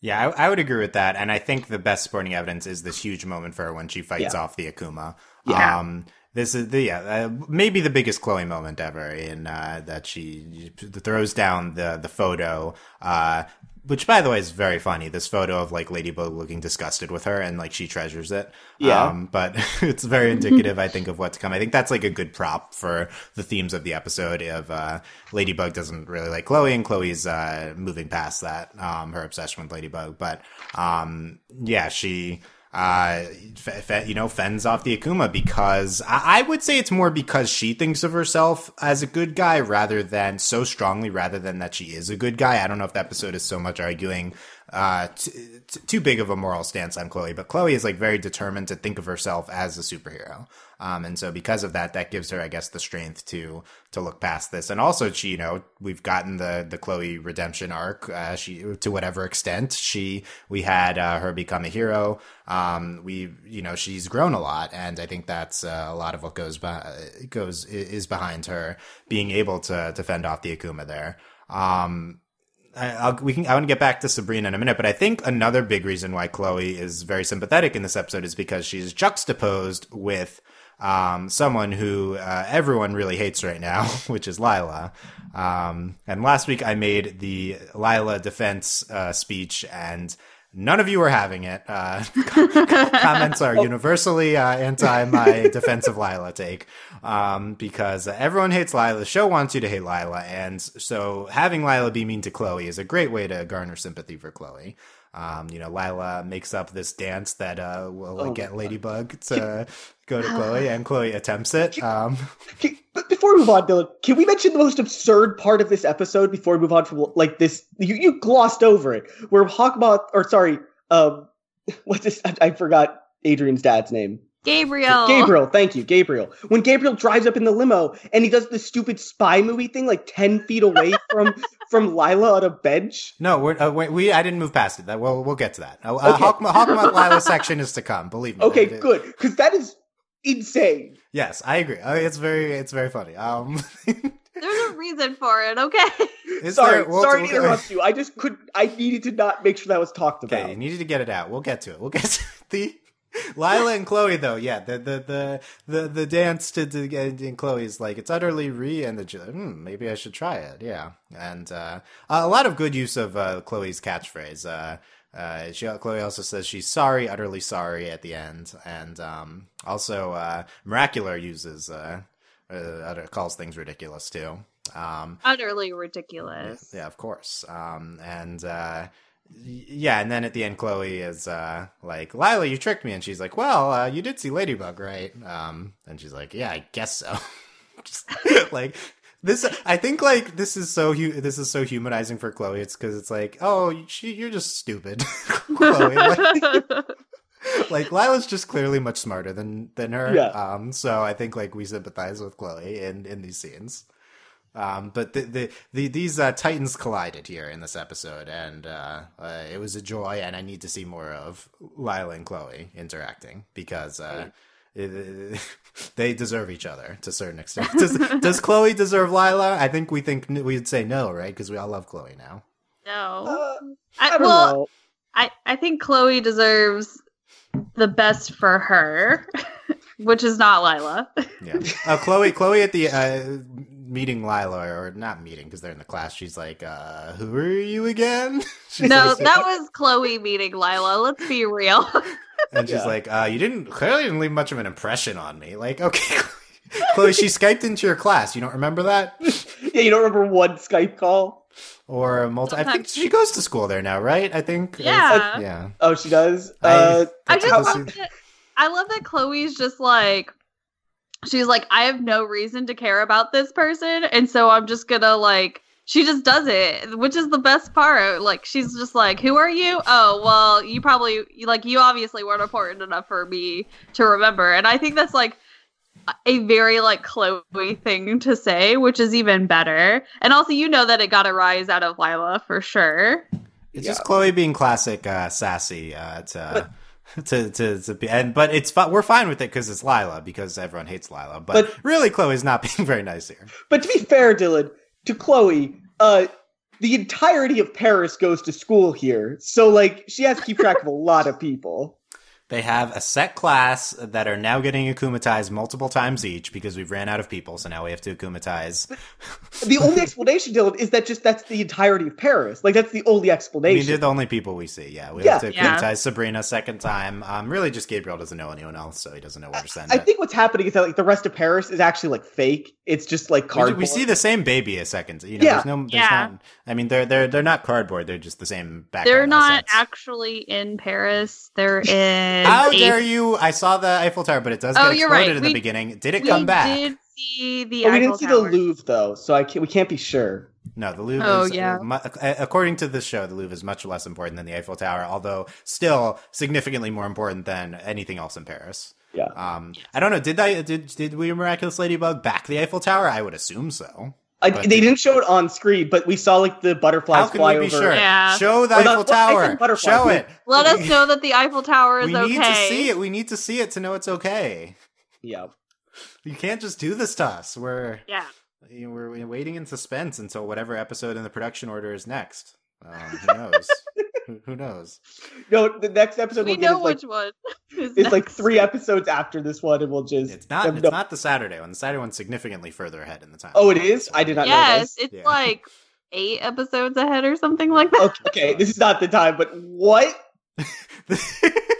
Yeah, I, I, would agree with that, and I think the best sporting evidence is this huge moment for her when she fights yeah. off the Akuma. Yeah. Um, this is the yeah uh, maybe the biggest Chloe moment ever in uh, that she throws down the the photo. Uh, which by the way is very funny. This photo of like Ladybug looking disgusted with her and like she treasures it. Yeah. Um, but it's very indicative, I think, of what's to come. I think that's like a good prop for the themes of the episode of, uh, Ladybug doesn't really like Chloe and Chloe's, uh, moving past that, um, her obsession with Ladybug. But, um, yeah, she, uh, you know, fends off the Akuma because I-, would say it's more because she thinks of herself as a good guy rather than so strongly, rather than that she is a good guy. I don't know if the episode is so much arguing uh, t- t- too big of a moral stance on Chloe, but Chloe is like very determined to think of herself as a superhero. Um, and so because of that, that gives her, I guess, the strength to to look past this. And also, she, you know, we've gotten the the Chloe redemption arc. Uh, she to whatever extent she we had uh, her become a hero. Um, we, you know, she's grown a lot, and I think that's uh, a lot of what goes by, goes is behind her being able to to fend off the Akuma there. Um, I, will we can. I want to get back to Sabrina in a minute, but I think another big reason why Chloe is very sympathetic in this episode is because she's juxtaposed with um, someone who uh, everyone really hates right now, which is Lila. Um, and last week I made the Lila defense uh, speech, and none of you are having it. Uh, comments are universally uh, anti my defense of Lila take um, because everyone hates Lila. The show wants you to hate Lila, and so having Lila be mean to Chloe is a great way to garner sympathy for Chloe. Um, you know, Lila makes up this dance that uh, will oh, get Ladybug to go to Chloe, and Chloe attempts it. Um, but before we move on, Dylan, can we mention the most absurd part of this episode before we move on from like this? You, you glossed over it, where Hawkmoth, or sorry, um, what's this? I, I forgot Adrien's dad's name. Gabriel. Gabriel, thank you, Gabriel. When Gabriel drives up in the limo and he does the stupid spy movie thing, like ten feet away from from Lila on a bench. No, we're, uh, we I didn't move past it. That we'll we'll get to that. Uh, okay. Hawkmoth Lila section is to come. Believe me. Okay, good, because that is insane. Yes, I agree. Uh, it's very it's very funny. Um. There's a reason for it, okay? Is sorry, there, we'll, sorry we'll, to interrupt you. I just couldn't. I needed to not make sure that was talked about. Okay, you needed to get it out. We'll get to it. We'll get to the Lila and Chloe though, yeah, the the the the, the dance to, to and Chloe's like it's utterly re and the hmm, maybe I should try it, yeah, and uh, a lot of good use of uh, Chloe's catchphrase. Uh, uh, she, Chloe also says she's sorry, utterly sorry at the end, and um, also uh, Miraculer uses uh, uh, calls things ridiculous too. Um, utterly ridiculous. Yeah, of course. Um, and uh, yeah, and then at the end, Chloe is uh, like, "Lila, you tricked me," and she's like, "Well, uh, you did see Ladybug, right?" Um, and she's like, "Yeah, I guess so." Just, like this I think like this is so hu- this is so humanizing for Chloe. It's because it's like, oh, she, you're just stupid, Chloe. Like, like Lila's just clearly much smarter than than her. Yeah. Um. So I think like we sympathize with Chloe in in these scenes. Um, but the, the, the these uh, titans collided here in this episode, and uh, uh, it was a joy. And I need to see more of Lila and Chloe interacting because uh, it- they deserve each other to a certain extent. Does, does Chloe deserve Lila? I think we think we'd say no, right? Because we all love Chloe now. no. Uh, I, I don't well, know. I, I think Chloe deserves the best for her, which is not Lila. Yeah. Uh, Chloe, Chloe at the uh, meeting Lila, or not meeting because they're in the class. She's like, uh, "Who are you again?" She's no, like- that was Chloe meeting Lila. Let's be real. and she's Yeah. like, uh, "You didn't clearly didn't leave much of an impression on me." Like, okay, Chloe, she skyped into your class. You don't remember that? Yeah, you don't remember one Skype call? Or multi? I think she goes to school there now, right? I think. Yeah. yeah. Oh, she does. I- Uh, I just love that. I love that Chloe's just like she's like I have no reason to care about this person, and so I'm just gonna like she just does it, which is the best part. Like she's just like, "Who are you? Oh, well, you probably like you obviously weren't important enough for me to remember." And I think that's like a very like Chloe thing to say, which is even better. And also, you know that it got a rise out of Lila for sure. It's Yeah. just Chloe being classic uh, sassy uh, to, to to to be, and but it's we're fine with it because it's Lila because everyone hates Lila. But, But- really, Chloe's not being very nice here. but to be fair, Dylan, to Chloe, uh, the entirety of Paris goes to school here, so like she has to keep track of a lot of people. They have a set class that are now getting akumatized multiple times each because we've ran out of people, so now we have to akumatize. The only explanation, Dylan, is that just that's the entirety of Paris. Like that's the only I mean, explanation. they're the only people we see. Yeah, we Yeah. have to Yeah. akumatize Sabrina second time. Um, really, just Gabriel doesn't know anyone else, so he doesn't know where to send I it. think what's happening is that like the rest of Paris is actually like fake. It's just like We, cardboard. we see the same baby a second. You know, Yeah. there's no, there's Yeah. not. I mean, they're they're they're not cardboard. They're just the same background. They're not assets. actually in Paris. They're in. How a- dare you? I saw the Eiffel Tower, but it does Oh, get you're exploded right. in the beginning. Did it we come back? did see the. But we didn't see Tower. the Louvre though, so I can't. We can't be sure. No, the Louvre. Oh, is, yeah. mu- according to the show, the Louvre is much less important than the Eiffel Tower, although still significantly more important than anything else in Paris. Yeah. Um, I don't know. Did I did did we miraculous ladybug back the Eiffel Tower? I would assume so. Uh, I, they didn't show it on screen, but we saw like the butterflies How can fly we be over. sure? Yeah. Show the Or the- Eiffel well, I Tower. said butterflies. Show it. Let us know that the Eiffel Tower is We okay. need to see it. We need to see it to know it's okay. Yeah. You can't just do this to us. We're Yeah. you know, we're waiting in suspense until whatever episode in the production order is next. Um, who knows? who, who knows? No, the next episode We we'll get know is like, which one. Is it's like three episodes after this one, and we'll just. It's not. It's no. not the Saturday one. The Saturday one's significantly further ahead in the time. Oh, it is. I did not know Yes, this. it's Yeah. like eight episodes ahead or something like that. Okay, okay, this is not the time, but what?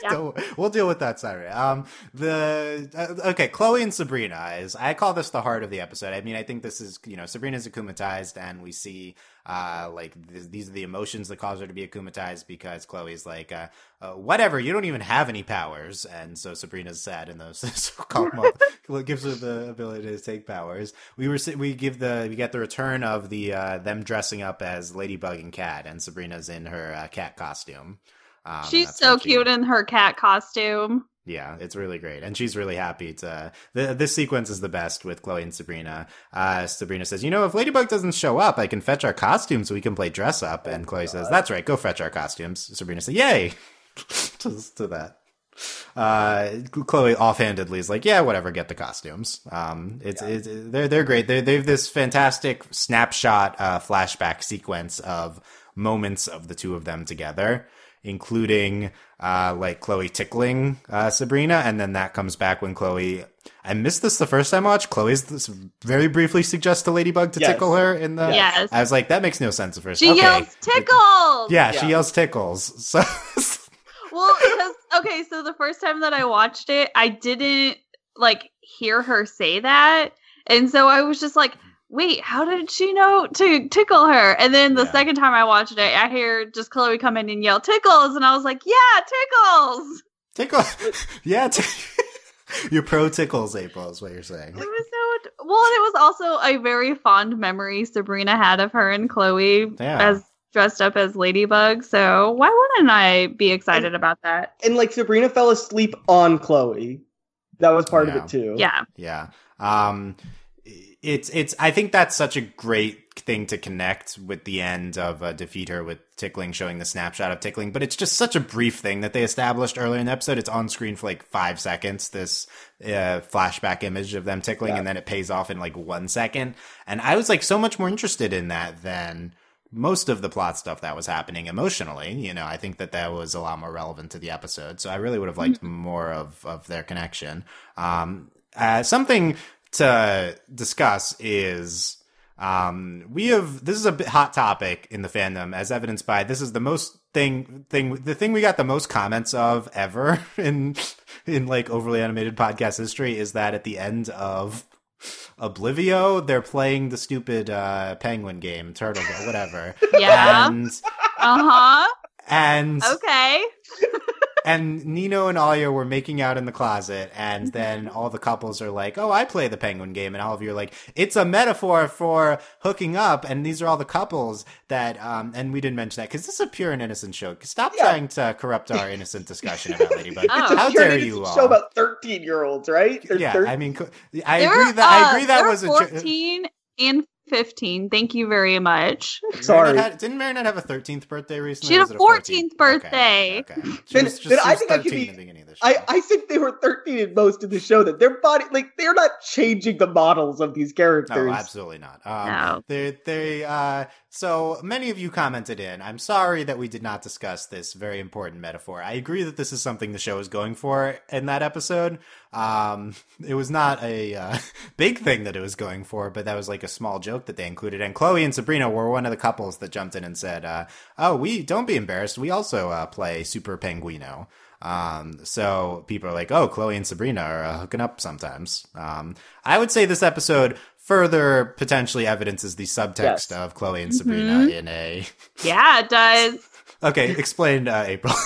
Don't- we'll deal with that Saturday. Um, the uh, okay, Chloe and Sabrina is. I call this the heart of the episode. I mean, I think this is you know Sabrina's akumatized, and we see uh like th- these are the emotions that cause her to be akumatized because Chloe's like uh, uh whatever you don't even have any powers, and so Sabrina's sad in those moments. What gives her the ability to take powers. We were we give the we get the return of the uh them dressing up as Ladybug and Cat, and Sabrina's in her uh, cat costume. Um, She's so when she- cute in her cat costume. yeah, it's really great, and she's really happy to. The, this sequence is the best with Chloe and Sabrina. Uh, Sabrina says, "You know, if Ladybug doesn't show up, I can fetch our costumes so we can play dress up." And Chloe says, "That's right, go fetch our costumes." Sabrina says, "Yay!" to, to that. Uh, Chloe offhandedly is like, "Yeah, whatever, get the costumes." Um, it's, it's they're they're great. They they have this fantastic snapshot uh, flashback sequence of moments of the two of them together including uh, like Chloe tickling uh, Sabrina, and then that comes back when Chloe. I missed this the first time I watched. Chloe's this very briefly suggests to Ladybug to Yes. tickle her in the. Yes. I was like, that makes no sense at first. She okay. yells tickles. Yeah, she yells tickles. So Well, because okay, so the first time that I watched it, I didn't like hear her say that, and so I was just like, "Wait, how did she know to tickle her?" And then the Yeah. second time I watched it, I hear just Chloe come in and yell tickles, and I was like, "Yeah, tickles." tickle. yeah. T- You're pro tickles, April, is what you're saying. It was so well. It was also a very fond memory Sabrina had of her and Chloe Yeah. as dressed up as Ladybug. So why wouldn't I be excited about that? And like Sabrina fell asleep on Chloe. That was part Yeah. of it too. Yeah, Yeah. Um it's it's I think that's such a great thing to connect with the end of uh, defeat her with tickling showing the snapshot of tickling but it's just such a brief thing that they established earlier in the episode. It's on screen for like 5 seconds this uh, flashback image of them tickling Yeah. and then it pays off in like 1 second. And I was like so much more interested in that than most of the plot stuff that was happening emotionally. You know i think that that was a lot more relevant to the episode. So i really would have liked more of of their connection. Um uh, something to discuss is um we have this is a hot topic in the fandom as evidenced by this is the most thing thing the thing we got the most comments of ever in in like overly animated podcast history is that at the end of Oblivio, they're playing the stupid uh, penguin game, turtle, whatever. yeah, And uh huh, and. Okay. and Nino and Alya were making out in the closet, Mm-hmm. and then all the couples are like, "Oh, I play the penguin game," and all of you are like, "It's a metaphor for hooking up." And these are all the couples that, um, and we didn't mention that because this is a pure and innocent show. Stop Yeah. trying to corrupt our innocent discussion about Ladybug. Oh. It's How pure dare you all? show about thirteen year olds, right? They're yeah, thir- I mean, co- I They're, agree that I uh, agree that they're was a. jo- fourteen and fifteen. Thank you very much. sorry. Marinette had, didn't Marinette have a 13th birthday recently? She had a 14th 14th? birthday. Okay. okay. She Then- was just then she I was think I could be- in the beginning of the show. I, I think they were 13 in most of the show that their body like they're not changing the models of these characters. No, absolutely not. Um, No. They, they, uh, so many of you commented in. I'm sorry that we did not discuss this very important metaphor. I agree that this is something the show is going for in that episode. Um, it was not a uh, big thing that it was going for, but that was like a small joke that they included. And Chloe and Sabrina were one of the couples that jumped in and said, uh, "Oh, we don't be embarrassed. We also uh, play Super Penguino." Um, so people are like, "Oh, Chloe and Sabrina are uh, hooking up sometimes." Um, I would say this episode further potentially evidences the subtext Yes. of Chloe and Sabrina in a. Yeah, it does. Okay, explain, uh, April.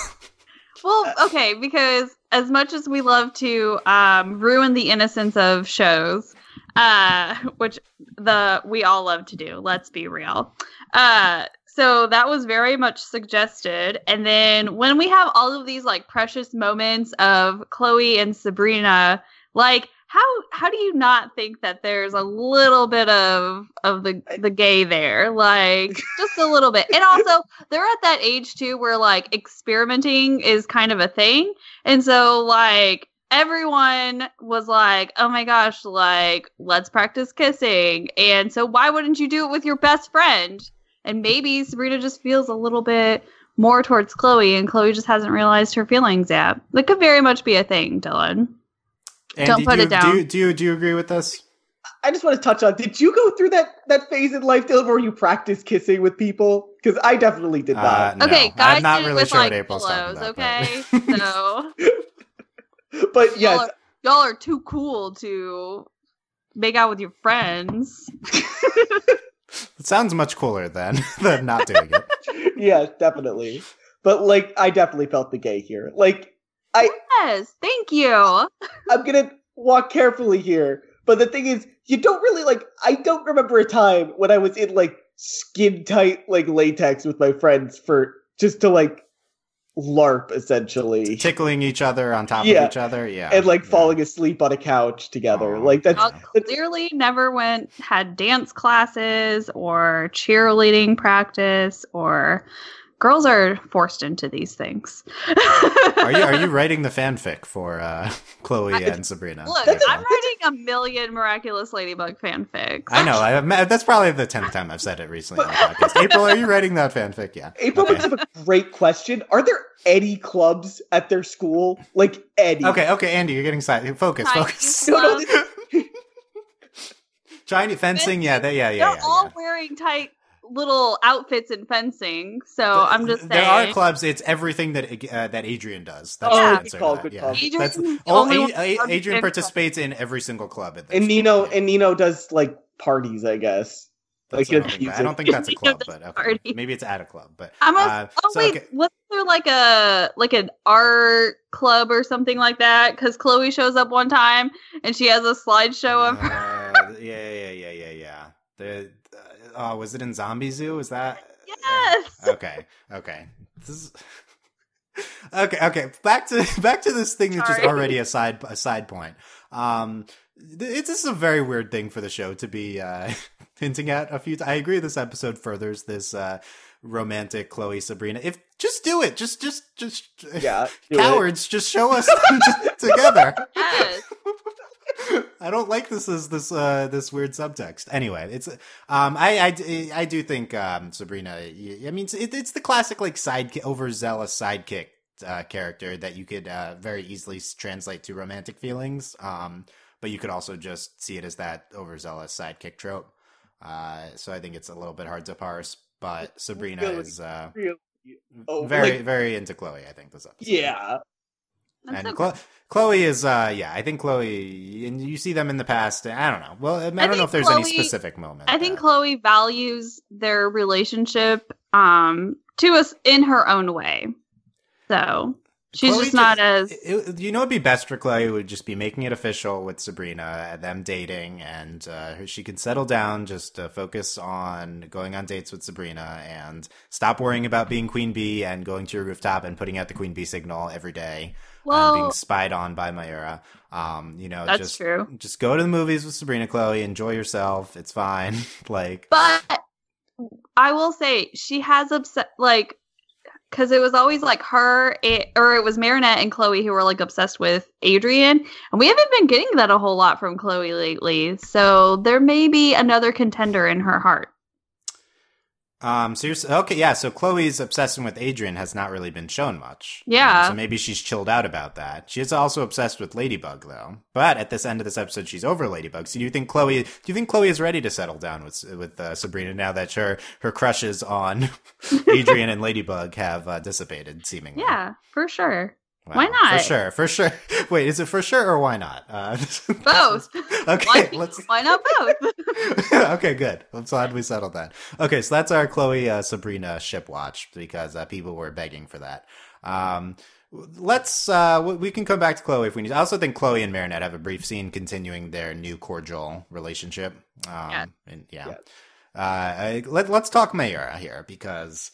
Well, okay, because as much as we love to um, ruin the innocence of shows, uh, which the we all love to do, let's be real. Uh, so that was very much suggested, and then when we have all of these like precious moments of Chloe and Sabrina, like how how do you not think that there's a little bit of of the the gay there, like just a little bit, and also they're at that age too where like experimenting is kind of a thing. And so like everyone was like, "Oh my gosh, like let's practice kissing." And so why wouldn't you do it with your best friend? And maybe Sabrina just feels a little bit more towards Chloe and Chloe just hasn't realized her feelings yet. That could very much be a thing, Dylan. Andy, Don't put do you, it down. Do you, do you do you agree with this? I just want to touch on did you go through that that phase in life, Dylan, where you practice kissing with people? Because I definitely did Uh, not. no, okay, guys I'm not did really with sure like what April's pillows, about. okay? but- so but yes, y'all, are, y'all are too cool to make out with your friends. it sounds much cooler than than not doing it. yeah, definitely. But like I definitely felt the gay here. Like I Yes, thank you. I'm gonna walk carefully here. But the thing is, you don't really like. I don't remember a time when I was in like skin tight like latex with my friends for just to like LARP essentially, Tickling each other on top Yeah. of each other, yeah, and like yeah. falling asleep on a couch together. Aw. Like that's Y'all clearly never went had dance classes or cheerleading practice or girls are forced into these things. Are you are you writing the fanfic for uh, Chloe I- and Sabrina? Look, That's a- I'm writing a million miraculous ladybug fanfics. I know. I, that's probably the tenth time I've said it recently on the podcast. April, are you writing that fanfic? Yeah. April Okay. brings up a great question. Are there any clubs at their school? Like any? Okay, okay, Andy, you're getting side. Focus, Chinese focus. No, no, Chinese fencing, yeah, they, yeah, yeah, They're yeah. all yeah. wearing tight little outfits in fencing. So I'm just saying. There are clubs. It's everything that uh, that Adrien does. That's Oh, good answer call, good yeah. call. Adrien's That's the only A- A- Adrien pick participates in every single club. At and Nino school. and Nino does like parties, I guess. That's- Like I, don't think I don't think that's a club, but okay. party. maybe it's at a club. But I'm a, uh, oh so, wait, okay. what's there like a like an art club or something like that? Because Chloe shows up one time and she has a slideshow of her. Uh, yeah, yeah, yeah, yeah, yeah. The uh, oh, was it in Zombizou? Is that? Yes. Okay. Okay. This is... okay. Okay. Back to back to this thing that's just already a side a side point. Um, it's this is a very weird thing for the show to be uh, hinting at a few. T- I agree. This episode furthers this uh, romantic Chloe Sabrina. If just do it, just just just Yeah. do it. cowards, just show us them together. Yes. I don't like this as this uh this weird subtext. Anyway, it's um I I, I do think um Sabrina. I mean, it, it's the classic like side overzealous sidekick uh, character that you could uh, very easily translate to romantic feelings. Um, but you could also just see it as that overzealous sidekick trope. Uh, so I think it's a little bit hard to parse. But Sabrina Really? is uh Really? Oh, very like, very into Chloe. I think this episode. yeah. That's and. Chlo- Chloe is, uh, yeah, I think Chloe, and you see them in the past. I don't know. Well, I, don't know if there's any specific moment. I think that- Chloe values their relationship um to us in her own way. So she's Chloe just not as it- you know, it'd be best for Chloe would just be making it official with Sabrina them dating, and uh, she can settle down, just uh, focus on going on dates with Sabrina, and stop worrying about being Queen Bee and going to your rooftop and putting out the Queen Bee signal every day. And being spied on by Mayura. Um, you know, That's just true. just go to the movies with Sabrina Chloe, enjoy yourself. It's fine. like But I will say she has upset like because it was always like her it, or it was Marinette and Chloe who were like obsessed with Adrien, and we haven't been getting that a whole lot from Chloe lately. So there may be another contender in her heart. Um. So you're okay. Yeah. So Chloe's obsession with Adrien has not really been shown much. Yeah. Um, so maybe she's chilled out about that. She is also obsessed with Ladybug, though. But at this end of this episode, she's over Ladybug. So do you think Chloe? Do you think Chloe is ready to settle down with with uh, Sabrina now that her her crushes on Adrien and Ladybug have uh, dissipated, seemingly? Yeah, for sure. Wow. why not? For sure. For sure. Wait, is it for sure or why not? Uh, Both. okay. Why, Let's. why not both? okay, good. I'm glad we settled that. Okay, so that's our Chloe uh, Sabrina ship watch because uh, people were begging for that. Um, let's uh, we can come back to Chloe if we need. I also think Chloe and Marinette have a brief scene continuing their new cordial relationship. Um, Yeah. And yeah. Yeah. Uh, I, let, let's talk Mayura here because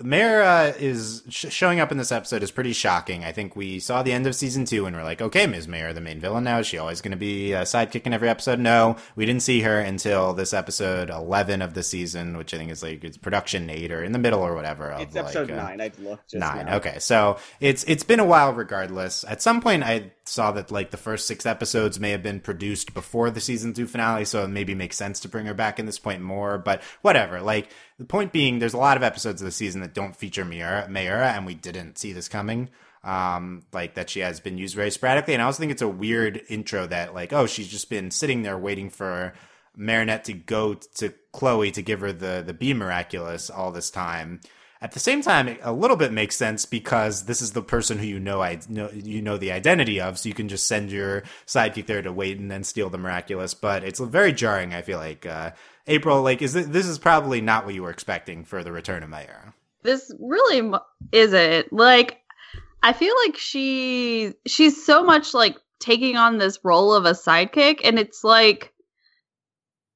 Mayura is sh- showing up in this episode is pretty shocking. I think we saw the end of season two and we're like, okay, Ms. Mayura, the main villain now. Is she always going to be a sidekick in every episode? No, we didn't see her until this episode 11 of the season, which I think is like it's production eight or in the middle or whatever. It's episode uh, nine. I've looked just Nine. now. Okay, so it's it's been a while. Regardless, at some point I saw that like the first six episodes may have been produced before the season two finale, so it maybe makes sense to bring her back in this point more. But whatever. Like the point being, there's a lot of episodes of the season that don't feature Mayura, Mayura and we didn't see this coming. Um, like that she has been used very sporadically, and I also think it's a weird intro that like oh she's just been sitting there waiting for Marinette to go to Chloe to give her the the Be Miraculous all this time. At the same time, it a little bit makes sense because this is the person who you know I know you know the identity of, so you can just send your sidekick there to wait and then steal the miraculous. But it's very jarring. I feel like uh, April, like, is this, this is probably not what you were expecting for the return of Mayura. this really isn't like i feel like she she's so much like taking on this role of a sidekick and it's like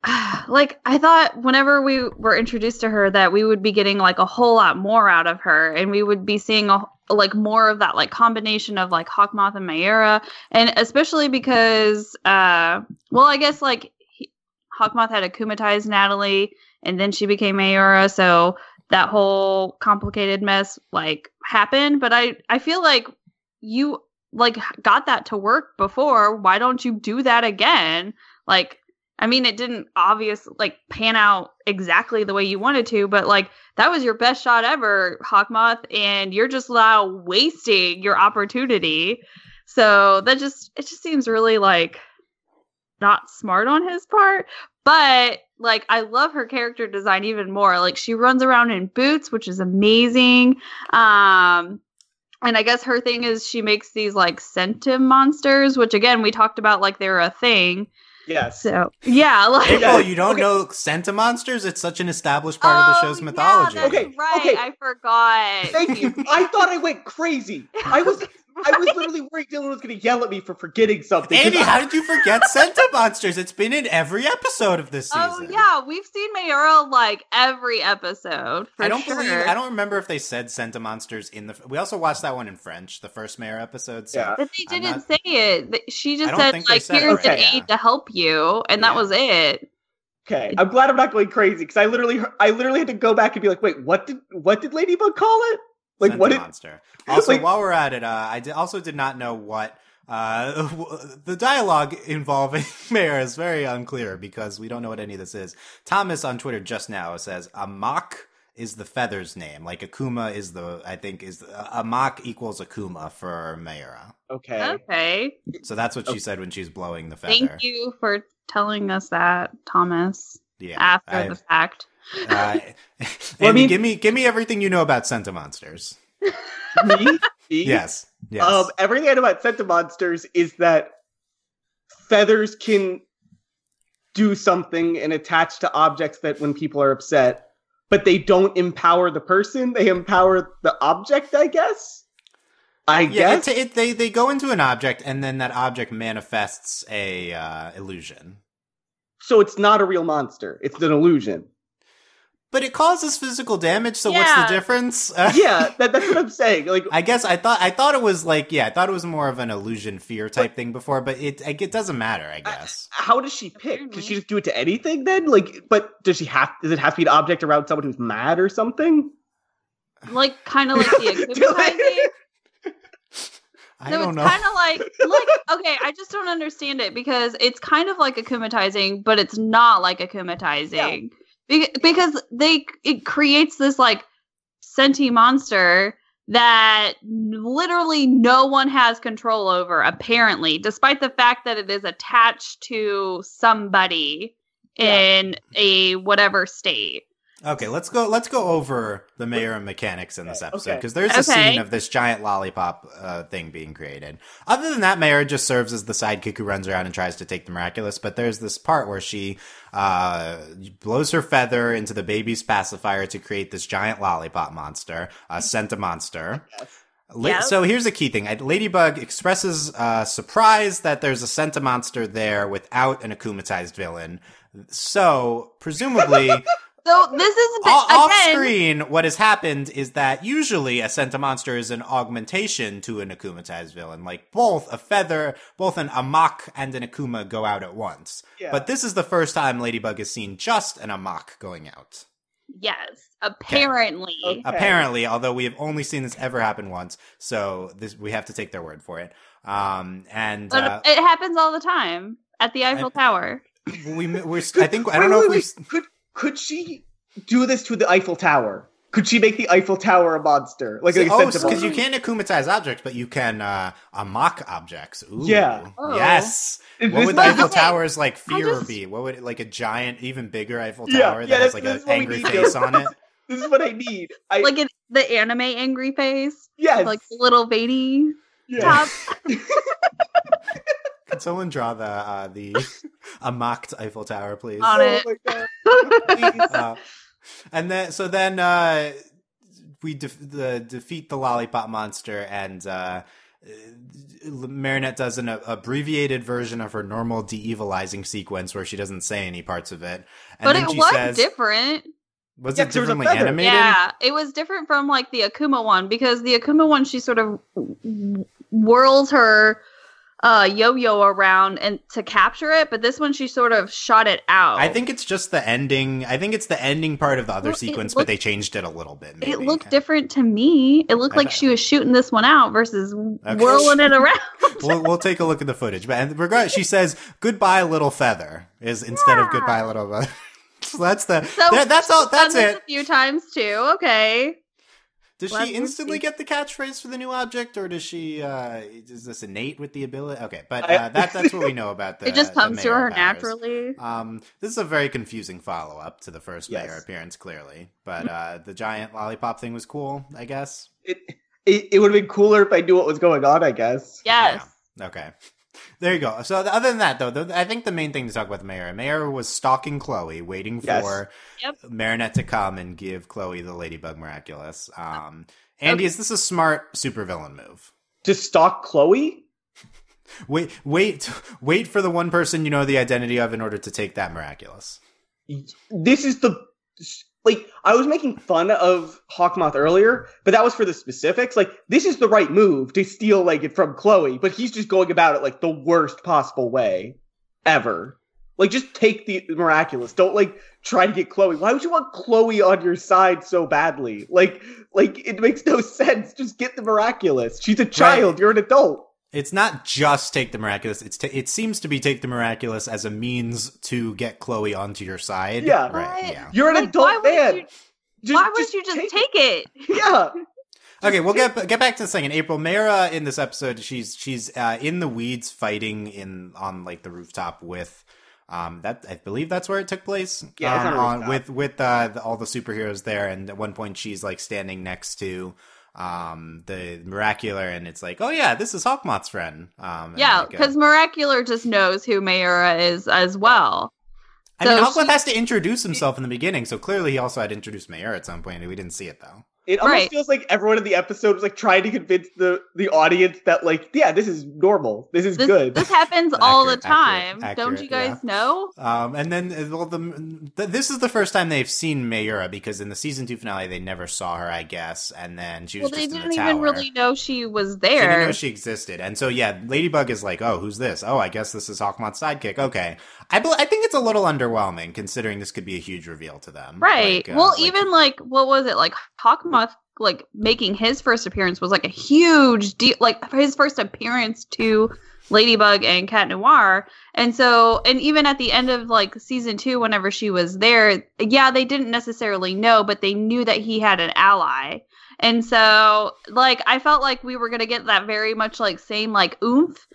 like i thought whenever we were introduced to her that we would be getting like a whole lot more out of her and we would be seeing a like more of that like combination of like hawkmoth and Mayura and especially because uh well i guess like hawkmoth had akumatized natalie and then she became Mayura so that whole complicated mess like happened. But i i feel like you like got that to work before. Why don't you do that again? Like i mean it didn't obvious like pan out exactly the way you wanted to but like that was your best shot ever hawkmoth and you're just now wasting your opportunity. So that just it just seems really like not smart on his part but like I love her character design even more. Like she runs around in boots, which is amazing. Um and I guess her thing is she makes these like Sentimonsters, which again we talked about like they're a thing. Yes. So yeah, like April, you don't Okay. know Sentimonsters? It's such an established part of the show's Oh, mythology. Yeah, that's Okay, right. okay. I forgot. Thank you. I thought I went crazy. I was I was literally worried Dylan was going to yell at me for forgetting something. Andy, I- how did you forget Sentimonsters? It's been in every episode of this oh, season. Oh yeah, we've seen Mayura like every episode. For I don't sure. believe I don't remember if they said Sentimonsters in the. We also watched that one in French, the first Mayura episode. So Yeah. But they didn't not- say it. She just said like, said it, "Here's an yeah. aid to help you," and that was it. Okay, I'm glad I'm not going crazy because I literally I literally had to go back and be like, wait, what did what did Ladybug call it? Like Santa what did monster. Also, Like- while we're at it, uh, I did, also did not know what. Uh, the dialogue involving Mayura is very unclear because we don't know what any of this is. Thomas on Twitter just now says Amok is the feather's name, like Akuma is the I think is uh, Amok equals Akuma for Mayura. Okay. Okay, So that's what she said when she's blowing the feather. thank you for telling us that, Thomas. Yeah, after I- the fact. Uh, Well, I mean- give me give me everything you know about Santa monsters. Me? Me? Yes, yes. Um, everything I know about Sentimonsters is that feathers can do something and attach to objects that when people are upset, but they don't empower the person. They empower the object, I guess. I yeah, guess. it, it, they they go into an object and then that object manifests a uh, illusion. so it's not a real monster. It's an illusion. But it causes physical damage, so what's the difference? Yeah, that, that's what I'm saying. Like, I guess I thought I thought it was like yeah, I thought it was more of an illusion fear type thing before, but it I- it doesn't matter, I guess. how does she pick? Does she just do it to anything then? Like, but does she have? Does it have to be an object around someone who's mad or something? Like kind of like the akumatizing. I so don't it's kind of like like okay, I just don't understand it because it's kind of like akumatizing, but it's not like akumatizing Be- because they it creates this like sentient monster that literally no one has control over apparently despite the fact that it is attached to somebody Yeah. in a whatever state Okay, let's go. Let's go over the mayor and mechanics in this Okay, episode okay. because there's a Okay. scene of this giant lollipop uh, thing being created. Other than that, Mayura just serves as the sidekick who runs around and tries to take the miraculous. But there's this part where she uh, blows her feather into the baby's pacifier to create this giant lollipop monster, a Sentimonster. La- Yep. So here's a key thing. Ladybug expresses uh, surprise that there's a Sentimonster there without an akumatized villain. So presumably. so this is O- off again screen, what has happened is that usually a Sentimonster is an augmentation to an akumatized villain. Like both a feather, both an Amok and an Akuma go out at once. Yeah. But this is the first time Ladybug has seen just an Amok going out. yes apparently Okay. Apparently, although we have only seen this ever happen once, so this we have to take their word for it. Um, and But uh, it happens all the time at the Eiffel Tower. we we're, I think I don't Wait, know wait, if we. Could could she do this to the Eiffel Tower? Could she make the Eiffel Tower a monster? Like a oh, because you can't akumatize objects, but you can uh, amok objects. Ooh. Yeah. Oh. Yes. Is What would the Eiffel Tower's like fear just- be? What would it, like a giant, even bigger Eiffel Tower yeah, that has that's- like an angry face on it? This is what I need. I Like in the anime angry face, yes, like the little veiny yes. top. Can someone draw the uh, the a mocked Eiffel Tower, please? On Oh it. my god. Uh, and then so then uh, we def- the, defeat the lollipop monster and. Uh, uh, Marinette does an uh, abbreviated version of her normal de-evilizing sequence where she doesn't say any parts of it, and but then it she was says, different. "Was Yeah, it 'cause there was a differently animated?" Yeah, it was different from like the Akuma one because the Akuma one she sort of w- whirls her uh yo-yo around and to capture it, but this one she sort of shot it out. I think it's just the ending. I think it's the ending part of the other Well, it sequence, but they changed it a little bit. Maybe. it looked different to me. It looked I like bet. she was shooting this one out versus Okay. whirling it around. we'll, we'll take a look at the footage. But and regard, she says "goodbye, little feather" is instead of "goodbye, little feather." so that's the. So that- that's all. That's it. A few times too. Okay. Does Let she instantly get the catchphrase for the new object, or does she? uh Is this innate with the ability? Okay, but uh, that that's what we know about the. it just comes to her powers. naturally. Um, this is a very confusing follow up to the first Yes. Mayura appearance, clearly. But uh, the giant lollipop thing was cool, I guess. It, it, it would have been cooler if I knew what was going on, I guess. Yes. Yeah. Okay. There you go. So the- other than that, though, the, I think the main thing to talk about the Mayura, Mayura was stalking Chloe, waiting Yes. for Yep. Marinette to come and give Chloe the Ladybug Miraculous. Um, Andy, is this a smart supervillain move? To stalk Chloe? Wait, wait, wait for the one person you know the identity of in order to take that miraculous. This is the like I was making fun of Hawkmoth earlier, but that was for the specifics. Like this is the right move to steal like it from Chloe, but he's just going about it like the worst possible way ever. Like just take the miraculous. Don't like try to get Chloe. Why would you want Chloe on your side so badly? Like like it makes no sense. Just get the miraculous. She's a child. You're an adult. It's not just take the miraculous. It's ta it seems to be take the miraculous as a means to get Chloe onto your side. Yeah. right. What? Yeah. You're an Like, why adult wouldn't man. you- Just- Why would you just take, it? Yeah. Okay, we'll get get back to the second. April Mayura in this episode, she's she's uh, in the weeds fighting in on like the rooftop with. Um, that I believe that's where it took place. Yeah, um, on on, with with uh, the, all the superheroes there, and at one point she's like standing next to um the Miraculer, and it's like, oh yeah, this is Hawkmoth's friend. Um, Yeah, like, uh, because Miraculer just knows who Mayura is as well. I mean, Hawkmoth she- has to introduce himself in the beginning, so clearly he also had to introduce Mayura at some point, and we didn't see it though. It almost Right. feels like everyone in the episode was like trying to convince the the audience that like, yeah, this is normal. This is This, good. this happens all the Accurate, accurate, time. Don't you guys yeah. know? Um, and then uh, well, the, th- this is the first time they've seen Mayura because in the season two finale they never saw her, I guess, and then she was Well, they just in didn't the tower. even really know she was there. She didn't know she existed, and so yeah, Ladybug is like, "Oh, who's this? Oh, I guess this is Hawkmoth's sidekick." Okay, I bel I think it's a little underwhelming considering this could be a huge reveal to them, Right. Like, uh, well, like- even like what was it like Hawkmoth like making his first appearance was like a huge deal like his first appearance to Ladybug and Cat Noir. And so and even at the end of like season 2 whenever she was there, yeah, they didn't necessarily know, but they knew that he had an ally. And so like I felt like we were going to get that very much like same like oomph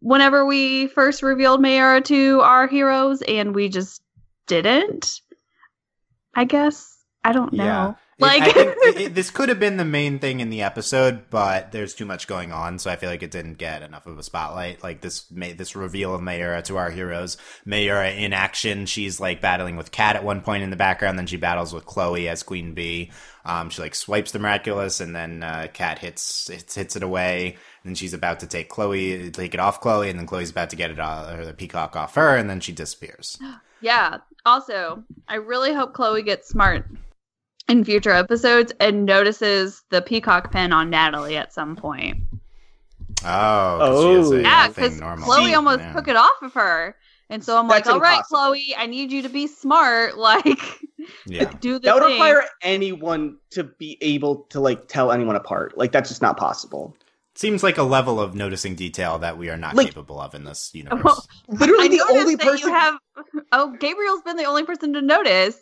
whenever we first revealed Mayura to our heroes and we just didn't. I guess. I don't know. Yeah. Like it, it- this could have been the main thing in the episode, but there's too much going on, so I feel like it didn't get enough of a spotlight. Like this, this reveal of Mayura to our heroes. Mayura in action, she's like battling with Kat at one point in the background, then she battles with Chloe as Queen Bee. Um, she like swipes the miraculous, and then uh, Kat hits hits hits it away. And she's about to take Chloe, take it off Chloe, and then Chloe's about to get it uh, or the peacock off her, and then she disappears. yeah. Also, I really hope Chloe gets smart in future episodes and notices the peacock pin on Natalie at some point. Oh, 'cause she has Oh. a, yeah, because normally. Chloe almost Yeah. took it off of her. And so I'm like, all right, impossible. Chloe, I need you to be smart. Like, Yeah. do the that would thing. require anyone to be able to like tell anyone apart. Like that's just not possible. Seems like a level of noticing detail that we are not Like- capable of in this universe. Well, Literally I the only that person you have. Oh, Gabriel's been the only person to notice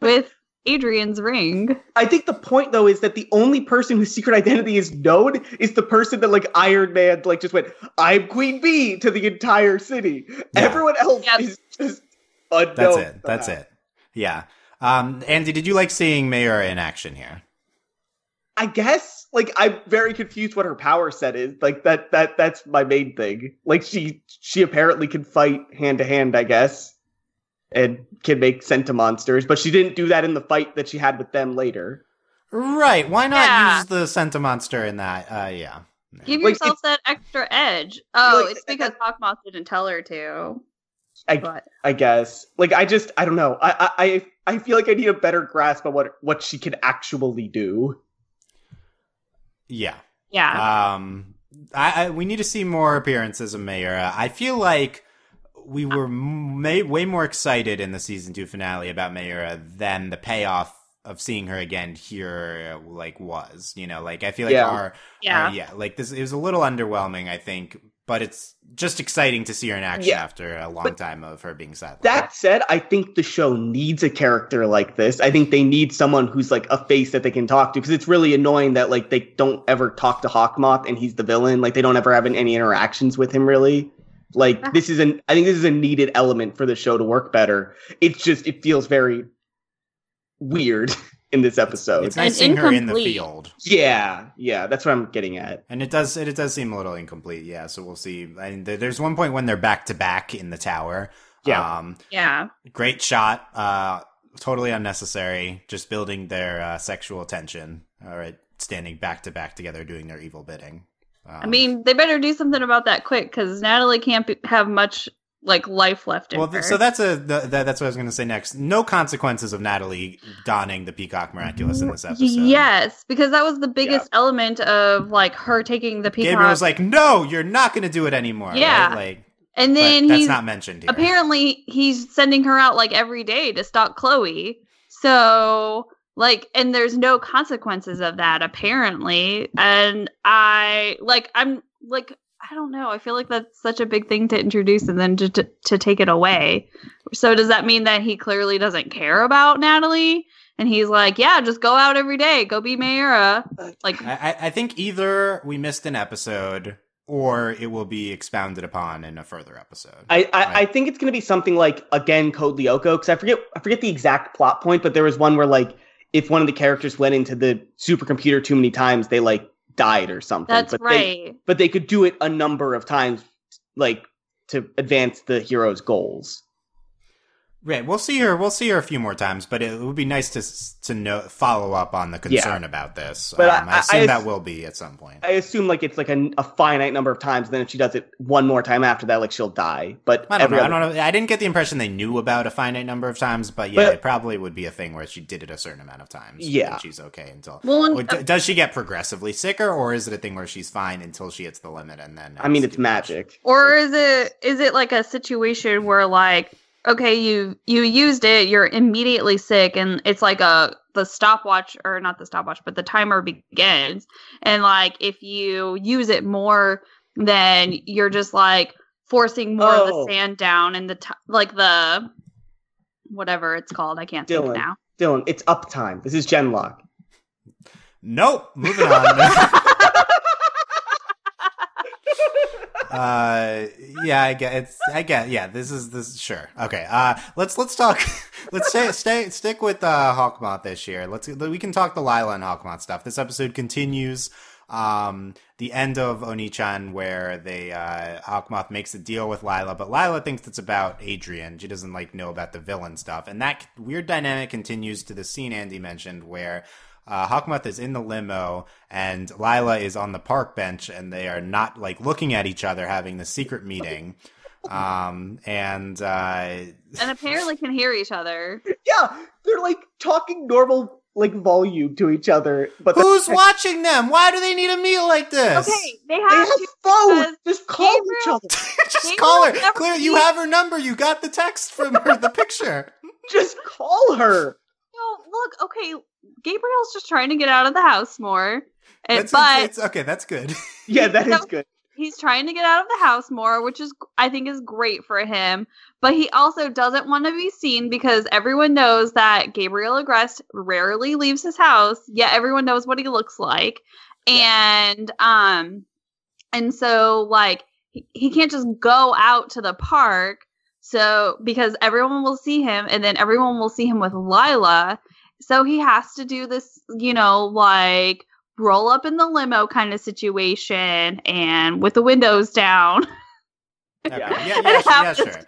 with Adrien's ring. I think the point though is that the only person whose secret identity is known is the person that like Iron Man like just went, I'm Queen Bee to the entire city. Yeah. Everyone else Yep. is just unknown. That's it. That's somehow. it. Yeah. Um, Andy, did you like seeing Mayor in action here? I guess like I'm very confused what her power set is. Like that that that's my main thing. Like she she apparently can fight hand to hand, I guess. And can make Sentimonsters, but she didn't do that in the fight that she had with them later. Right. Why not Yeah. use the Sentimonster in that? Uh, yeah. Give Like, yourself that extra edge. Oh, like, it's because Hawkmoth didn't tell her to. I But I guess. Like I just I don't know. I I I I feel like I need a better grasp of what what she can actually do. Yeah. yeah, Um, I, I we need to see more appearances of Mayura. I feel like we were m- may, way more excited in the season two finale about Mayura than the payoff of seeing her again here like was. You know, like I feel like Yeah. our yeah. Uh, yeah, like this it was a little underwhelming, I think, but it's just exciting to see her in action Yeah. after a long But time of her being sidelined. That said, I think the show needs a character like this. I think they need someone who's like a face that they can talk to because it's really annoying that like they don't ever talk to Hawkmoth and he's the villain. Like they don't ever have any interactions with him really. Like this is an I think this is a needed element for the show to work better. It's just it feels very weird. in this episode. It's nice And seeing her in the incomplete. field. yeah, yeah, that's what I'm getting at. And it does it, it does seem a little incomplete, yeah. So we'll see. I mean, there's one point when they're back to back in the tower. Yeah. Um, Yeah. great shot. Uh, totally unnecessary. Just building their uh, sexual tension. All right, standing back to back together, doing their evil bidding. I mean, they better do something about that quick because Natalie can't be, have much like life left in well, her. so that's a th- that, that's what I was going to say next. No consequences of Natalie donning the peacock miraculous in this episode. Yes, because that was the biggest element of like her taking the peacock. Gabriel was like, "No, you're not going to do it anymore." right? Yeah. like, and then that's not mentioned here. apparently he's sending her out like every day to stalk Chloe. So like and there's no consequences of that apparently. And I like I'm like I don't know. I feel like that's such a big thing to introduce and then to to, to take it away. So does that mean that he clearly doesn't care about Natalie? And he's like, "Yeah, just go out every day, go be Mayura." Like I, I- I think either we missed an episode or it will be expounded upon in a further episode. I, I, Right. I think it's going to be something like again Code Lyoko because I forget I forget the exact plot point, but there was one where like if one of the characters went into the supercomputer too many times, they like died or something. that's but They, right. but they could do it a number of times, like to advance the hero's goals. Right, we'll see her. We'll see her a few more times, but it would be nice to to know follow up on the Yeah. concern about this. But um, I- I, I- assume I- that will be at some point. I assume like it's like a, a finite number of times. Then if she does it one more time after that, like she'll die. But I don't every know. I don't know. I didn't get the impression they knew about a finite number of times, but yeah, But- it probably would be a thing where she did it a certain amount of times. Yeah. and she's okay until. Well, and- Or d- does she get progressively sicker, or is it a thing where she's fine until she hits the limit and then? I mean, it's too much? magic. Or is it is it like a situation where like okay you you used it you're immediately sick and it's like a the stopwatch or not the stopwatch but the timer begins and like if you use it more then you're just like forcing more of the Oh. sand down and the t- like the whatever it's called I can't Dylan. think now. Dylan, it's up time. This is Genlock. Nope. Moving on. uh yeah i get it's i get yeah this is this sure. Okay uh let's let's talk let's stay stay stick with uh hawkmoth this year. Let's we can talk the lila and hawkmoth stuff. This episode continues um the end of onichan where they uh hawkmoth makes a deal with lila but lila thinks it's about adrien. She doesn't like know about the villain stuff. And that weird dynamic continues to the scene andy mentioned where uh, Hawkmoth is in the limo and Lila is on the park bench and they are not like looking at each other having the secret meeting. Um, and, uh, And apparently can hear each other. Yeah, they're like talking normal like volume to each other, but who's watching them? Why do they need a meal like this? Okay, they they have, have to phones. because Just call each other. Just Gabriel call her. never Clear, you have her number. You got the text from her, the picture. Just call her. No, look, okay, Gabriel's just trying to get out of the house more. And, That's, but it's, okay, that's good. Yeah, that is good. he's trying to get out of the house more, which is I think is great for him. But he also doesn't want to be seen because everyone knows that Gabriel Agreste rarely leaves his house, yet everyone knows what he looks like. And um and so like he, he can't just go out to the park so because everyone will see him and then everyone will see him with Lila. So he has to do this, you know, like roll up in the limo kind of situation and with the windows down Okay. Yeah. Yeah, and yeah, have yeah, this sure. Yeah,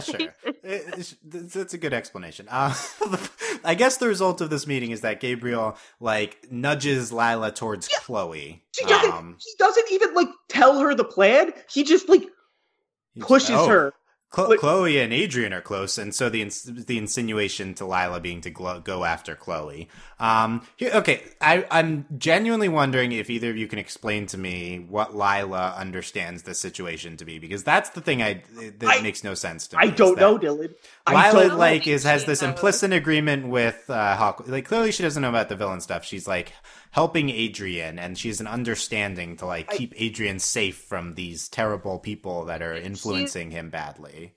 conversation. sure. It- it's- That's a good explanation. Uh, I guess the result of this meeting is that Gabriel like nudges Lila towards Chloe. She doesn't. Um, he doesn't even like tell her the plan. He just like pushes oh, her. Chlo- Like- Chloe and Adrien are close, and so the ins- the insinuation to Lila being to glo- go after Chloe. Um, here, okay, I, I'm genuinely wondering if either of you can explain to me what Lila understands the situation to be, because that's the thing I that I- makes no sense to me. I don't know, Dylan. I Lila know. like is has this implicit agreement with uh, Hawk. Like clearly she doesn't know about the villain stuff. She's like helping Adrien, and she's an understanding to like I- keep Adrien safe from these terrible people that are influencing him badly.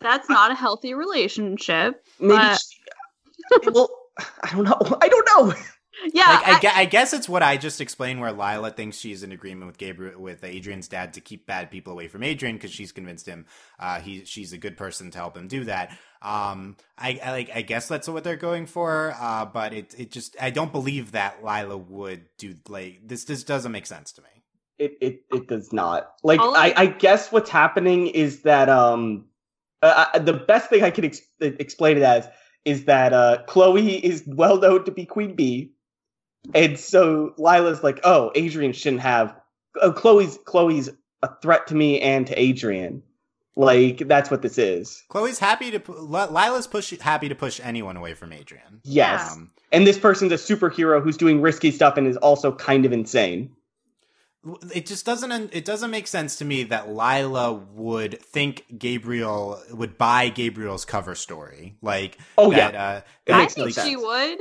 That's not a healthy relationship. Maybe. But- she- well, I don't know. I don't know. Yeah, like, I, I- gue- I guess it's what I just explained, where Lila thinks she's in agreement with Gabriel, with Adrien's dad, to keep bad people away from Adrien because she's convinced him uh, he she's a good person to help him do that. Um, I, I like I guess that's what they're going for. Uh, but it it just I don't believe that Lila would do like this. This doesn't make sense to me. It it it does not. Like I I- I guess what's happening is that um uh, uh, the best thing I can ex- explain it as is that uh Chloe is well known to be Queen Bee, and so Lila's like, oh, Adrien shouldn't have. Oh, Chloe's Chloe's a threat to me and to Adrien. Like that's what this is. Chloe's happy to Lila's push happy to push anyone away from Adrien. Yes, Um, and this person's a superhero who's doing risky stuff and is also kind of insane. it just doesn't it doesn't make sense to me that Lila would think Gabriel would buy Gabriel's cover story like Oh, that, yeah. uh, It I makes no think she would.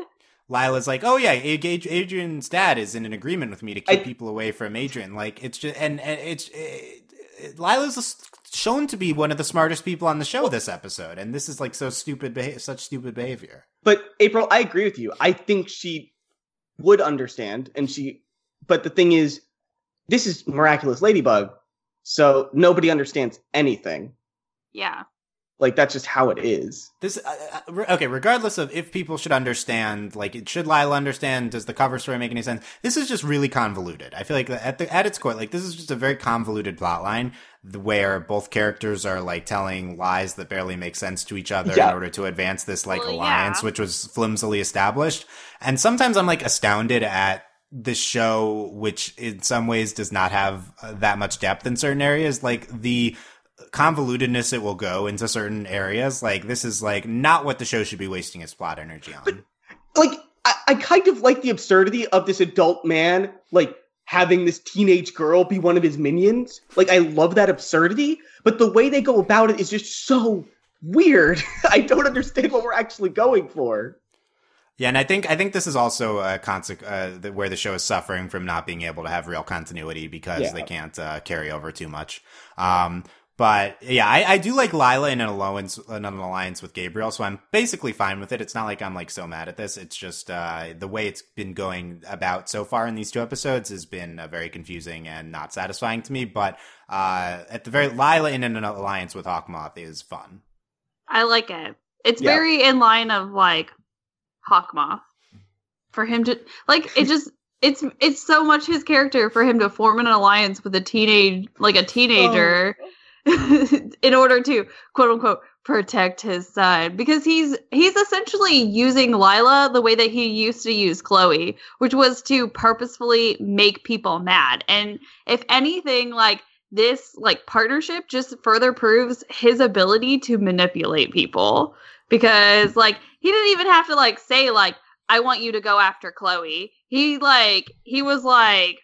Lila's like oh yeah Ad- Ad- Adrien's dad is in an agreement with me to keep I- people away from Adrien like it's just and, and it's it, it, Lila's shown to be one of the smartest people on the show this episode and this is like so stupid beha- such stupid behavior But April, I agree with you. I think she would understand, and she. But the thing is, this is miraculous Ladybug, so nobody understands anything. Yeah. Like that's just how it is. This uh, uh, re- okay. Regardless of if people should understand, like, it- should Lila understand? Does the cover story make any sense? This is just really convoluted. I feel like at the at its core, like, this is just a very convoluted plot line where both characters are like telling lies that barely make sense to each other Yeah. in order to advance this like Well, alliance, yeah. which was flimsily established. And sometimes I'm like astounded at the show, which in some ways does not have uh, that much depth in certain areas, like the convolutedness it will go into certain areas. Like this is like not what the show should be wasting its plot energy on. Like I, I kind of like the absurdity of this adult man like having this teenage girl be one of his minions. Like I love that absurdity, but the way they go about it is just so weird. I don't understand what we're actually going for. Yeah, and I think I think this is also a consequence uh, the- where the show is suffering from not being able to have real continuity because Yeah. they can't uh, carry over too much. Um, but yeah, I, I do like Lila in an alliance in an alliance with Gabriel, so I'm basically fine with it. It's not like I'm like so mad at this. It's just uh, the way it's been going about so far in these two episodes has been uh, very confusing and not satisfying to me. But uh, at the very Lila in an alliance with Hawkmoth is fun. I like it. It's Yeah. very in line of like Hawkmoth. For him to like it just it's it's so much his character for him to form an alliance with a teenage like a teenager in order to quote unquote protect his son because he's he's essentially using Lila the way that he used to use Chloe, which was to purposefully make people mad. And if anything, like this like partnership just further proves his ability to manipulate people because like he didn't even have to like say like I want you to go after Chloe. He like he was like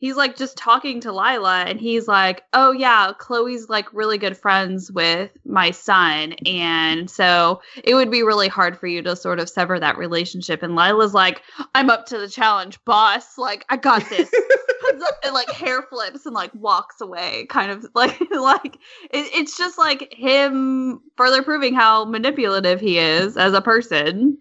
he's like just talking to Lila and he's like, "Oh yeah, Chloe's like really good friends with my son and so it would be really hard for you to sort of sever that relationship." And Lila's like, "I'm up to the challenge, boss. Like I got this." and like hair flips and like walks away kind of like like it, it's just like him further proving how manipulative he is as a person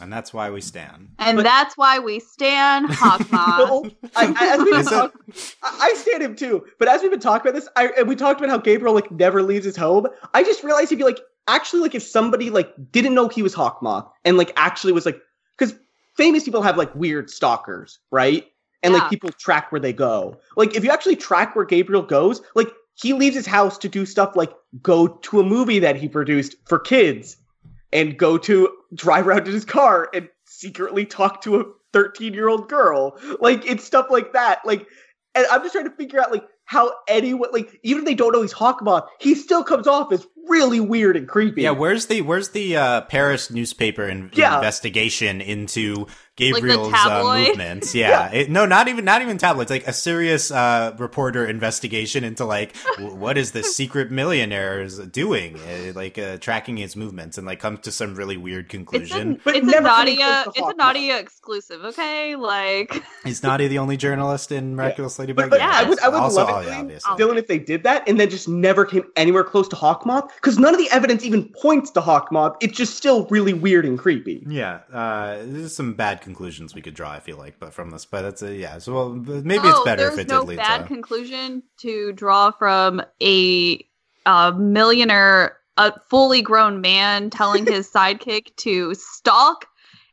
And that's why we stand. and But- that's why we stand Hawkmoth. Well, I, I, as we've been Is it- talk- I I stand him too. But as we've been talking about this, I, and we talked about how Gabriel like never leaves his home. I just realized if you like actually like if somebody like didn't know he was Hawkmoth and like actually was like because famous people have like weird stalkers, right? And Yeah. like people track where they go. Like if you actually track where Gabriel goes, like he leaves his house to do stuff like go to a movie that he produced for kids and go to drive around in his car and secretly talk to a 13 year old girl. Like it's stuff like that. Like, and I'm just trying to figure out like how anyone like even if they don't know he's Hawkmoth, he still comes off as really weird and creepy. Yeah, where's the where's the uh, Paris newspaper in- Yeah. investigation into Gabriel's uh, movements? Yeah, It, no, not even not even tabloids. Like a serious uh, reporter investigation into like w- what is this secret millionaire is doing, uh, like uh, tracking his movements, and like comes to some really weird It's a, conclusion. But it's a never coming Nadja it's a Hawkmoth. Nadja exclusive, okay? Like Is Nadja the only journalist in Miraculous Ladybug? But, but Yeah. I would I would also, love oh, it, yeah, Dylan. Dylan, if they did that and then just never came anywhere close to Hawkmoth, because none of the evidence even points to Hawk Moth. It's just still really weird and creepy. Yeah, uh, there's some bad conclusions we could draw. I feel like, but from this, but that's a yeah. So well, maybe it's oh, better if it no did lead bad to. conclusion to draw from a uh, millionaire a fully grown man telling his sidekick to stalk a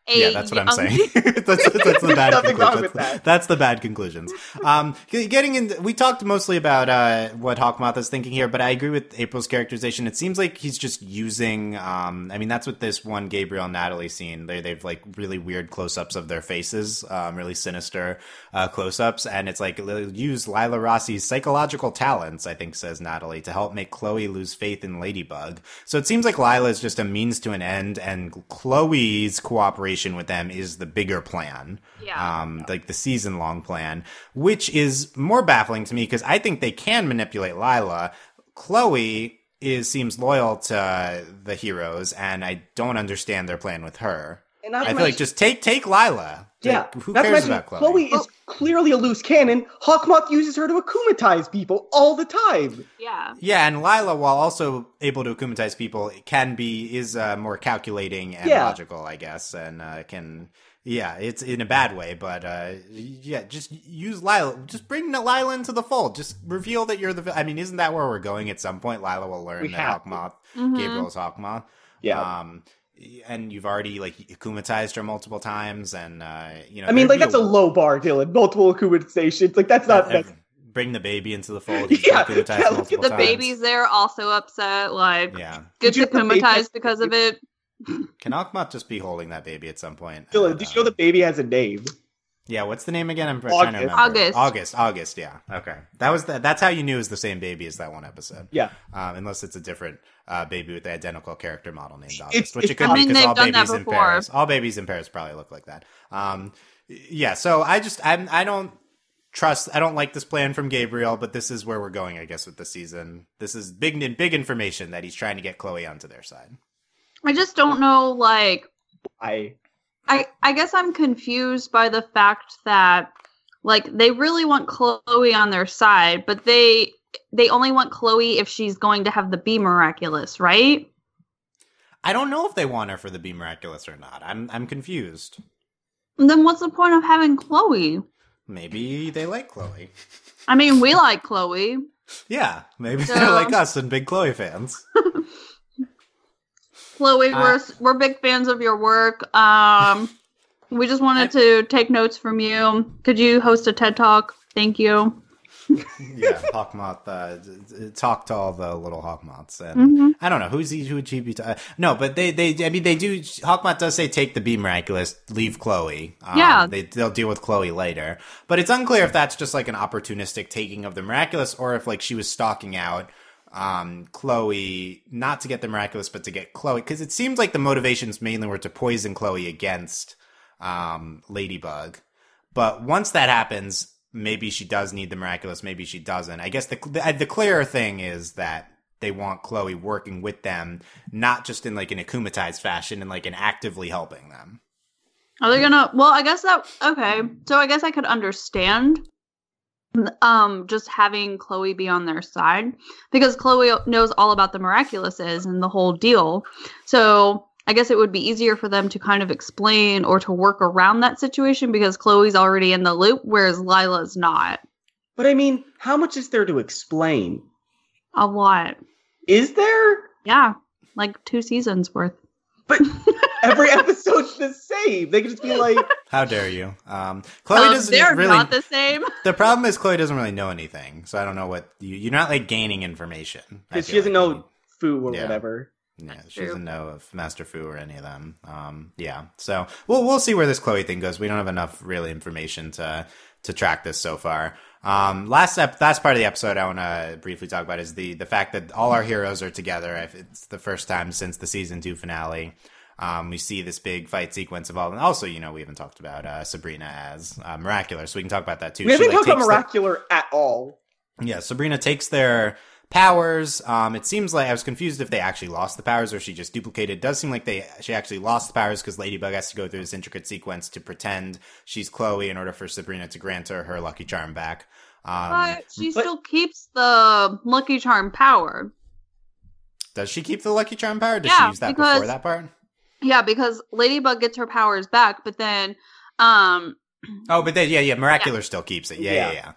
yeah, that's what I'm saying. that's, that's the bad Nothing wrong conclusion. That's, that. that's the bad conclusions. Um, getting in, we talked mostly about uh, what Hawkmoth is thinking here, but I agree with April's characterization. It seems like he's just using. Um, I mean, that's what this one Gabriel and Natalie scene. They they've like really weird close-ups of their faces, um, really sinister uh, close-ups, and it's like use Lila Rossi's psychological talents. I think says Natalie to help make Chloe lose faith in Ladybug. So it seems like Lila is just a means to an end, and Chloe's cooperation with them is the bigger plan. Yeah. Um, like the season long plan, which is more baffling to me because I think they can manipulate Lila. Chloe is seems loyal to the heroes, and I don't understand their plan with her. And not I to feel like just take take Lila. yeah. Like, who not to cares mention, about Chloe? Chloe is clearly a loose cannon. Hawkmoth uses her to akumatize people all the time. yeah. Yeah, and Lila, while also able to akumatize people, can be is uh, more calculating and Yeah. logical, I guess, and uh, can. Yeah, it's in a bad way, but uh, yeah, just use Lila. Just bring Lila into the fold. Just reveal that you're the. I mean, isn't that where we're going? At some point, Lila will learn We that have to. Hawkmoth, Mhm. Gabriel is Hawkmoth. Yeah. Um, and you've already like akumatized her multiple times, and uh, you know. I mean, like that's a low bar, Dylan. Multiple akumatizations. Like that's not. uh, That's, bring the baby into the fold. Yeah, akumatized yeah, let's get The times. baby's there, also upset. Like, Yeah. gets Did you know the baby has- akumatized because of it. Can Hawkmoth just be holding that baby at some point? Dylan, And, did you know uh, the baby has a name? Yeah, what's the name again? I'm trying to remember. August. August. August. Yeah. Okay. That was the, that's how you knew it was the same baby as that one episode. Yeah. Um, unless it's a different uh, baby with the identical character model named August, It's- which it could I be because all done that babies in. Paris, all babies in Paris probably look like that. Um, yeah. So I just I'm I don't trust. I don't like this plan from Gabriel, but this is where we're going, I guess, with the season. This is big big information that he's trying to get Chloe onto their side. I just don't know, like, I. I I guess I'm confused by the fact that like they really want Chloe on their side, but they they only want Chloe if she's going to have the bee miraculous, right? I don't know if they want her for the Bee Miraculous or not. I'm I'm confused. Then what's the point of having Chloe? Maybe they like Chloe. I mean, we like Chloe. Yeah, maybe So- they're like us and big Chloe fans. Chloe, Uh, we're we're big fans of your work. Um, we just wanted to take notes from you. Could you host a TED talk? Thank you. yeah, Hawkmoth. Uh, d- d- talk to all the little Hawkmoths, and Mhm. I don't know who's he. Who would he be? ta- uh, no, but they, they. I mean, they do. Hawkmoth does say take the Bee Miraculous, leave Chloe. Um, Yeah. they they'll deal with Chloe later, but it's unclear if that's just like an opportunistic taking of the miraculous, or if like she was stalking out um Chloe not to get the miraculous but to get Chloe because it seems like the motivations mainly were to poison Chloe against um Ladybug but once that happens maybe she does need the miraculous maybe she doesn't I guess the the, the clearer thing is that they want Chloe working with them not just in like an akumatized fashion and like an actively helping them Are they gonna? Well, I guess that okay. So I guess I could understand, um, just having Chloe be on their side because Chloe knows all about the miraculouses and the whole deal. So I guess it would be easier for them to kind of explain or to work around that situation because Chloe's already in the loop, whereas Lila's not. But I mean, how much is there to explain? A lot, Is there? yeah, like two seasons worth. But every episode's the same. They could just be like, how dare you um Chloe Um, doesn't they're really not the same. the problem is Chloe doesn't really know anything so I don't know what you, you're not like gaining information because she doesn't like. know Fu or Yeah. whatever. Yeah, That's she true. doesn't know of Master Fu or any of them. Um, yeah, so we'll we'll see where this Chloe thing goes. We don't have enough really information to to track this so far. Um, last ep- last part of the episode I want to briefly talk about is the the fact that all our heroes are together. If It's the first time since the season two finale. Um, we see this big fight sequence evolve, and also, you know, we haven't talked about uh, Sabrina as uh, Miraculous, so we can talk about that too. We haven't She, like, talked about takes the- at all. yeah, Sabrina takes their powers. Um, it seems like I was confused if they actually lost the powers or she just duplicated. It does seem like they she actually lost the powers because Ladybug has to go through this intricate sequence to pretend she's Chloe in order for Sabrina to grant her her Lucky Charm back. Um, But she but- still keeps the Lucky Charm power. does she keep the Lucky Charm power? Does Yeah, she use that before that part? Yeah, because Ladybug gets her powers back, but then um Oh, but then yeah, yeah, Miraculous still keeps it. Yeah, yeah, Yeah.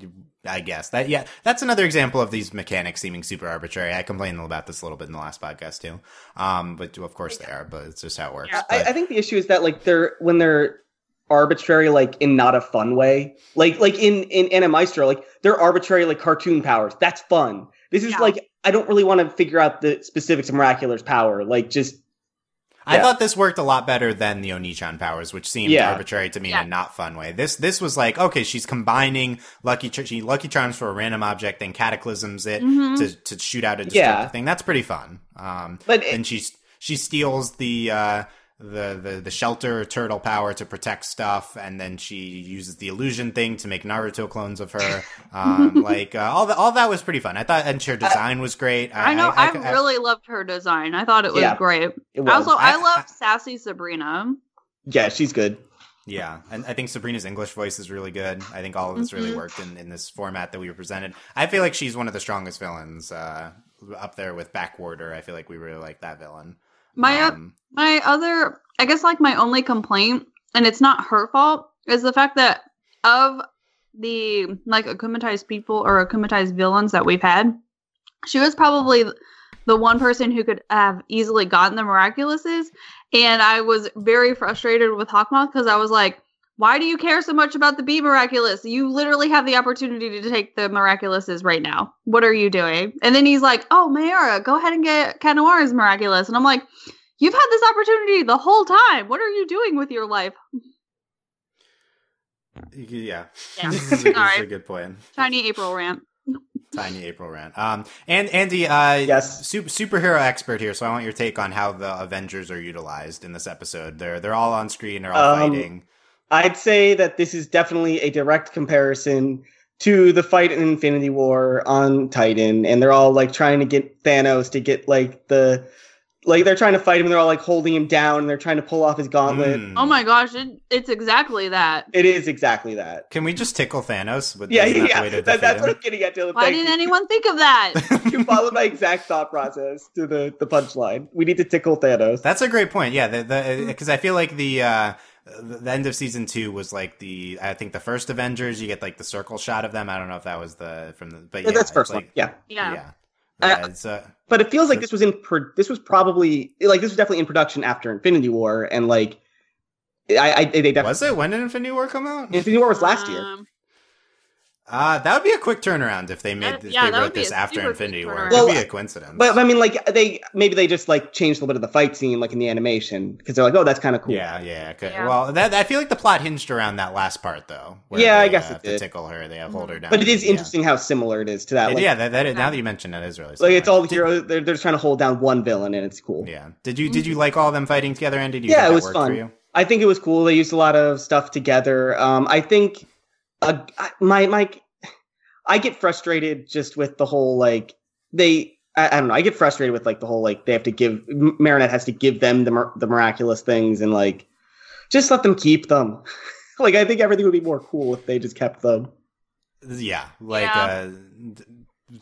yeah. I guess that yeah, that's another example of these mechanics seeming super arbitrary. I complained about this a little bit in the last podcast too, um, but of course they are. But it's just how it works. Yeah. I, I think the issue is that like they're when they're arbitrary, like in not a fun way. Like like in in Animaestro, like they're arbitrary like cartoon powers. That's fun. This is Yeah. like I don't really want to figure out the specifics of Miraculer's power. Like just I Yeah. thought this worked a lot better than the Onichan powers, which seemed Yeah. arbitrary to me Yeah. in a not fun way. This this was like okay, she's combining lucky Ch- she lucky charms for a random object, then cataclysms it Mhm. to to shoot out a destructive Yeah. thing. That's pretty fun. Um, but it- and she she steals the uh the, the the shelter turtle power to protect stuff and then she uses the illusion thing to make naruto clones of her um like uh, all that all that was pretty fun i thought and her design was great I know. I, I- really loved her design. I thought it was Yeah. great. it was. Also, I, I- love sassy Sabrina. yeah, she's good. yeah and i think sabrina's english voice is really good i think all of this really Mhm. worked in, in this format that we were presented i feel like she's one of the strongest villains uh up there with backwarder i feel like we really like that villain My um, my other, I guess, like my only complaint, and it's not her fault, is the fact that of the like akumatized people or akumatized villains that we've had, she was probably the one person who could have easily gotten the miraculouses, and I was very frustrated with Hawkmoth because I was like. Why do you care so much about the Bee miraculous? You literally have the opportunity to take the miraculouses right now. What are you doing? And then he's like, "Oh, Mayura, go ahead and get Kanoara's miraculous." And I'm like, You've had this opportunity the whole time. What are you doing with your life? yeah Yeah. this is a, this All is a good point Tiny April rant. Tiny April rant. Um, and Andy, uh, Yes. su- superhero expert here. So I want your take on how the Avengers are utilized in this episode. They're they're all on screen. They're all Um, fighting. I'd say that this is definitely a direct comparison to the fight in Infinity War on Titan, and they're all like trying to get Thanos to get like the like they're trying to fight him. They're all like holding him down, and they're trying to pull off his gauntlet. Mm. Oh my gosh, it, it's exactly that. It is exactly that. Can we just tickle Thanos? With Yeah, isn't the yeah. way to That, defeat that's what? I'm getting at, Dylan. Why Thank didn't you. anyone think of that? you followed my exact thought process to the the punchline. We need to tickle Thanos. That's a great point. Yeah, the because I feel like the. Uh, the the end of season two was like the I think the first Avengers. You get like the circle shot of them. I don't know if that was the from the but yeah, that's first like, one. Yeah. Yeah. yeah. Uh, Yeah, uh, But it feels like this was in pro- this was probably like this was definitely in production after Infinity War, and like I, I they definitely was it when did Infinity War come out? Infinity War was last year. Uh, that would be a quick turnaround if they made Uh, yeah, they wrote this after Infinity quick War. It'd be a coincidence. But I mean, like they maybe they just like changed a little bit of the fight scene, like in the animation, because they're like, oh, that's kind of cool. yeah, yeah, okay. Yeah. Well, that I feel like the plot hinged around that last part though. where Yeah, I guess uh, it to did. tickle her, they have hold her down. But it is Yeah. interesting how similar it is to that. It- Like, yeah, that, that now that you mention it is really like it's all the heroes. They're, they're just trying to hold down one villain, and it's cool. Yeah. Did you did you like all of them fighting together, And did you Yeah, it was fun. For you? I think it was cool. They used a lot of stuff together. Um, I think uh, I- my my I get frustrated just with the whole like they. I, I don't know. I get frustrated with like the whole like they have to give M- Marinette has to give them the mir- the miraculous things and like just let them keep them. like I think everything would be more cool if they just kept them. Yeah, like Yeah. uh d-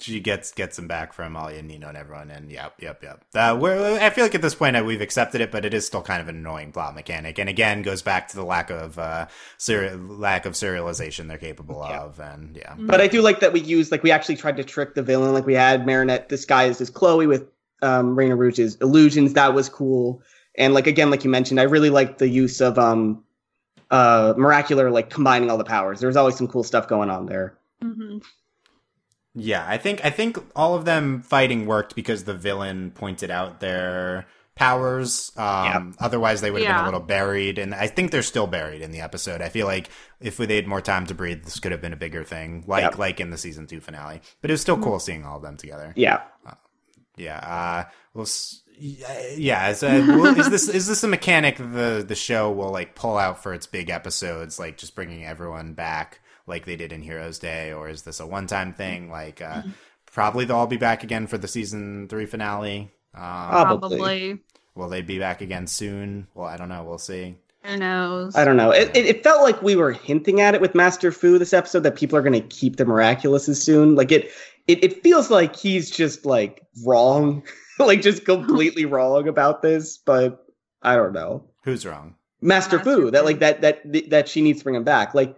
she gets gets them back from Alya, Nino, and everyone, and yep, yep, yep. Uh, we're, I feel like at this point uh, we've accepted it, but it is still kind of an annoying plot mechanic, and again goes back to the lack of uh, seri- lack of serialization they're capable Yeah. of, and yeah, But I do like that we used like we actually tried to trick the villain. Like we had Marinette disguised as Chloe with um Rena Rouge's illusions. That was cool. And like again, like you mentioned, I really liked the use of um uh Miraculer like combining all the powers. There was always some cool stuff going on there. mhm. Yeah. I think I think all of them fighting worked because the villain pointed out their powers. Um, Otherwise, they would have been a little buried, and I think they're still buried in the episode. I feel like if they had more time to breathe, this could have been a bigger thing, like Yep. like in the season two finale. But it was still cool seeing all of them together. Yeah. Yeah. Uh, well, s- yeah. Is, uh, well, is this is this a mechanic the the show will like pull out for its big episodes, like just bringing everyone back, like they did in Heroes Day, or is this a one time thing? Like, uh, probably they'll all be back again for the season three finale. Um, Probably. Probably. will they be back again soon? Well, I don't know. We'll see. Who knows? I don't know. It, it, it felt like we were hinting at it with Master Fu this episode that people are going to keep the miraculous soon. Like it, it, it feels like he's just like wrong, like just completely wrong about this. But I don't know. Who's wrong? Master, Master Fu, that like that that that she needs to bring him back. Like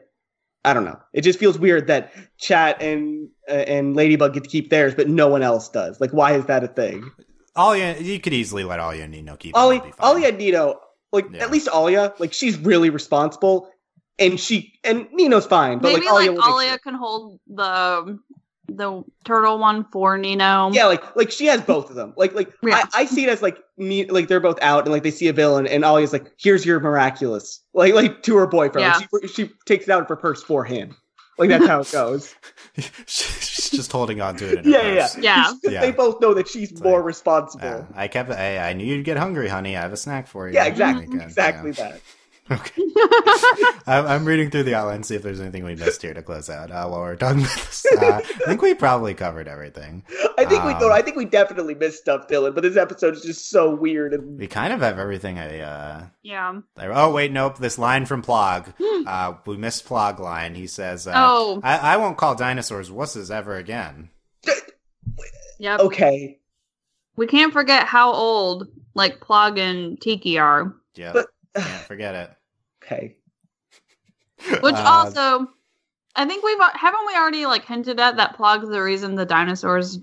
I don't know. It just feels weird that Chat and uh, and Ladybug get to keep theirs, but no one else does. Like, why is that a thing? Alya, you could easily let Alya and Nino keep. it, Ollie, it'd be fine. Alya and Nino, like Yeah. at least Alya, like she's really responsible, and she and Nino's fine, but Maybe like Alya, like will Alya sure- can hold the the turtle one for Nino. yeah, like like she has both of them. Like like Yeah. I, I see it as like me, like they're both out, and like they see a villain, and Alya's like, "Here's your miraculous," like like to her boyfriend. Yeah. She she takes it out of her purse for him. Like that's how it goes. She's just holding on to it. In her yeah, yeah, yeah. Yeah. They both know that she's It's more like, responsible. Yeah, I kept. I, I knew you'd get hungry, honey. I have a snack for you. Yeah, uh, exactly, Good, exactly yeah. that. Okay. I'm, I'm reading through the outline, see if there's anything we missed here to close out. Uh, while we're talking about this, uh, I think we probably covered everything. I think we Um, no, I think we definitely missed stuff, Dylan. But this episode is just so weird and We kind of have everything. I. Uh, Yeah. I oh wait, nope. This line from Plagg. uh, we missed Plagg line. He says, uh, Oh. I, "I won't call dinosaurs wusses ever again." Yep. okay. We can't forget how old like Plagg and Tikki are. Yeah, But- can't forget it. Okay. Which Uh, also, I think we've haven't we already like hinted at that Plagg's the reason the dinosaurs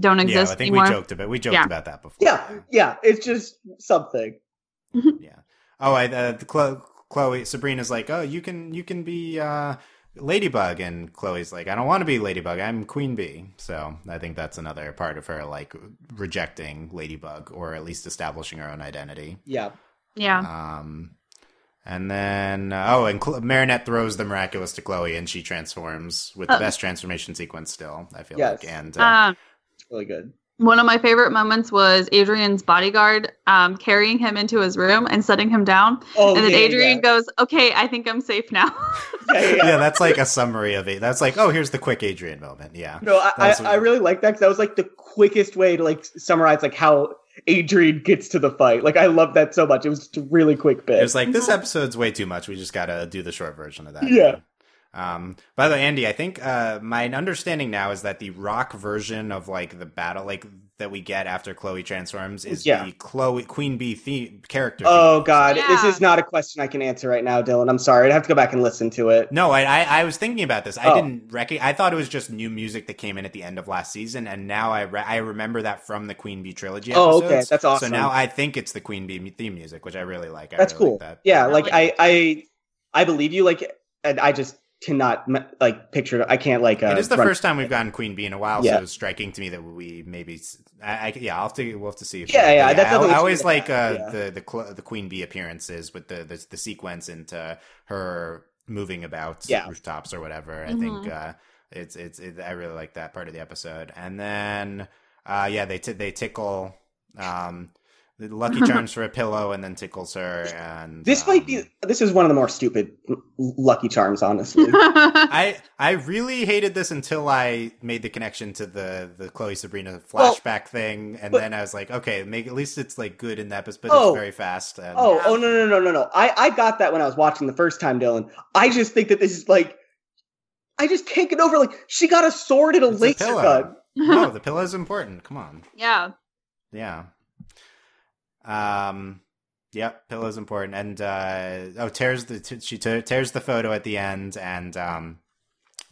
don't exist. yeah, exist I think anymore. we joked about we joked Yeah. about that before. Yeah, yeah. It's just something. yeah. Oh, I uh, the Chloe, Chloe Sabrina's like, oh, you can you can be uh, Ladybug, and Chloe's like, I don't want to be Ladybug. I'm Queen Bee. So I think that's another part of her like rejecting Ladybug, or at least establishing her own identity. Yeah. Yeah. Um, and then uh, oh, and Cl- Marinette throws the miraculous to Chloe, and she transforms with the Uh, best transformation sequence still. I feel Yes. like, and uh, Um, It's really good. one of my favorite moments was Adrien's bodyguard um, carrying him into his room and setting him down. Oh, and then yeah, Adrien yeah. goes, "Okay, I think I'm safe now." Yeah, yeah, yeah. yeah. that's like a summary of it. That's like, oh, here's the quick Adrien moment. Yeah. No, I, I, I really like that because that was like the quickest way to like summarize like how Adrien gets to the fight. Like I love that so much. It was just a really quick bit. It was like this episode's way too much. We just gotta do the short version of that. Yeah. Um, by the way, Andy, I think uh, my understanding now is that the rock version of like the battle, like that we get after Chloe transforms, is Yeah. the Chloe Queen Bee theme character. oh theme. God, this is not a question I can answer right now, Dylan. I'm sorry. I'd have to go back and listen to it. No, I, I I was thinking about this. I Oh. didn't recognize. I thought it was just new music that came in at the end of last season, and now I re- I remember that from the Queen Bee trilogy. Oh, okay. That's awesome. So now I think it's the Queen Bee theme music, which I really like. I That's really cool. Like that. Yeah, like like I, I, I believe you. Like, and I just cannot m- like picture. I can't like. Uh, it is the first time we've gotten Queen Bee in a while, Yeah. so it's striking to me that we maybe. s- I, I- yeah, I'll have to. We'll have to see. If Yeah, yeah, but that's I, nothing I always like uh, yeah. the the cl- the Queen Bee appearances with the the, the sequence into her moving about Yeah. rooftops or whatever. I Mhm. think uh, it's it's it, I really like that part of the episode, and then uh, yeah, they t- they tickle. Um, the Lucky Charms for a pillow, and then tickles her. And This might um, be. This is one of the more stupid Lucky Charms, honestly. I I really hated this until I made the connection to the the Chloe Sabrina Well, flashback thing, and but- then I was like, okay, make at least it's like good in that, episode, but Oh. it's very fast. And, Oh, Yeah. oh no, no, no, no, no. I, I got that when I was watching the first time, Dylan. I just think that this is like, I just can't get over like she got a sword and a It's a laser pillow. gun. no, the pillow is important. Come on, yeah. yeah. Um, yep, pillow's important, and uh, oh, tears the t- she te- tears the photo at the end, and um,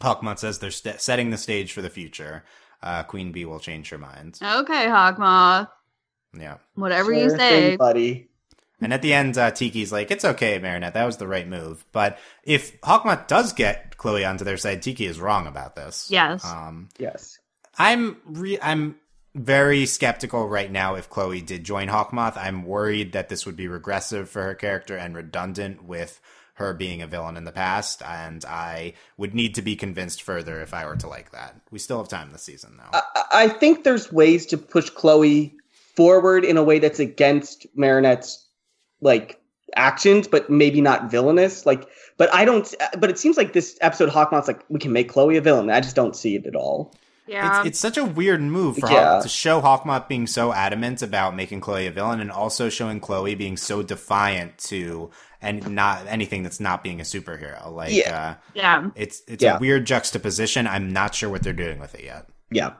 Hawkmoth says they're st- setting the stage for the future. Uh, Queen Bee will change her mind. Okay, Hawkmoth. Yeah. Whatever you say. thing, buddy. And at the end, uh, Tikki's like, "It's okay, Marinette. That was the right move." But if Hawkmoth does get Chloe onto their side, Tiki is wrong about this. Yes. Um, Yes. I'm re- I'm very skeptical right now. If Chloe did join Hawkmoth, I'm worried that this would be regressive for her character and redundant with her being a villain in the past. And I would need to be convinced further if I were to like that. We still have time this season, though. I, I think there's ways to push Chloe forward in a way that's against Marinette's like actions, but maybe not villainous. Like, but I don't. But it seems like this episode, Hawkmoth's like we can make Chloe a villain. I just don't see it at all. Yeah. It's, it's such a weird move for Yeah. Hawk, to show Hawkmoth being so adamant about making Chloe a villain, and also showing Chloe being so defiant to and not anything that's not being a superhero. Like, Yeah. uh, yeah. it's it's Yeah. a weird juxtaposition. I'm not sure what they're doing with it yet. Yeah.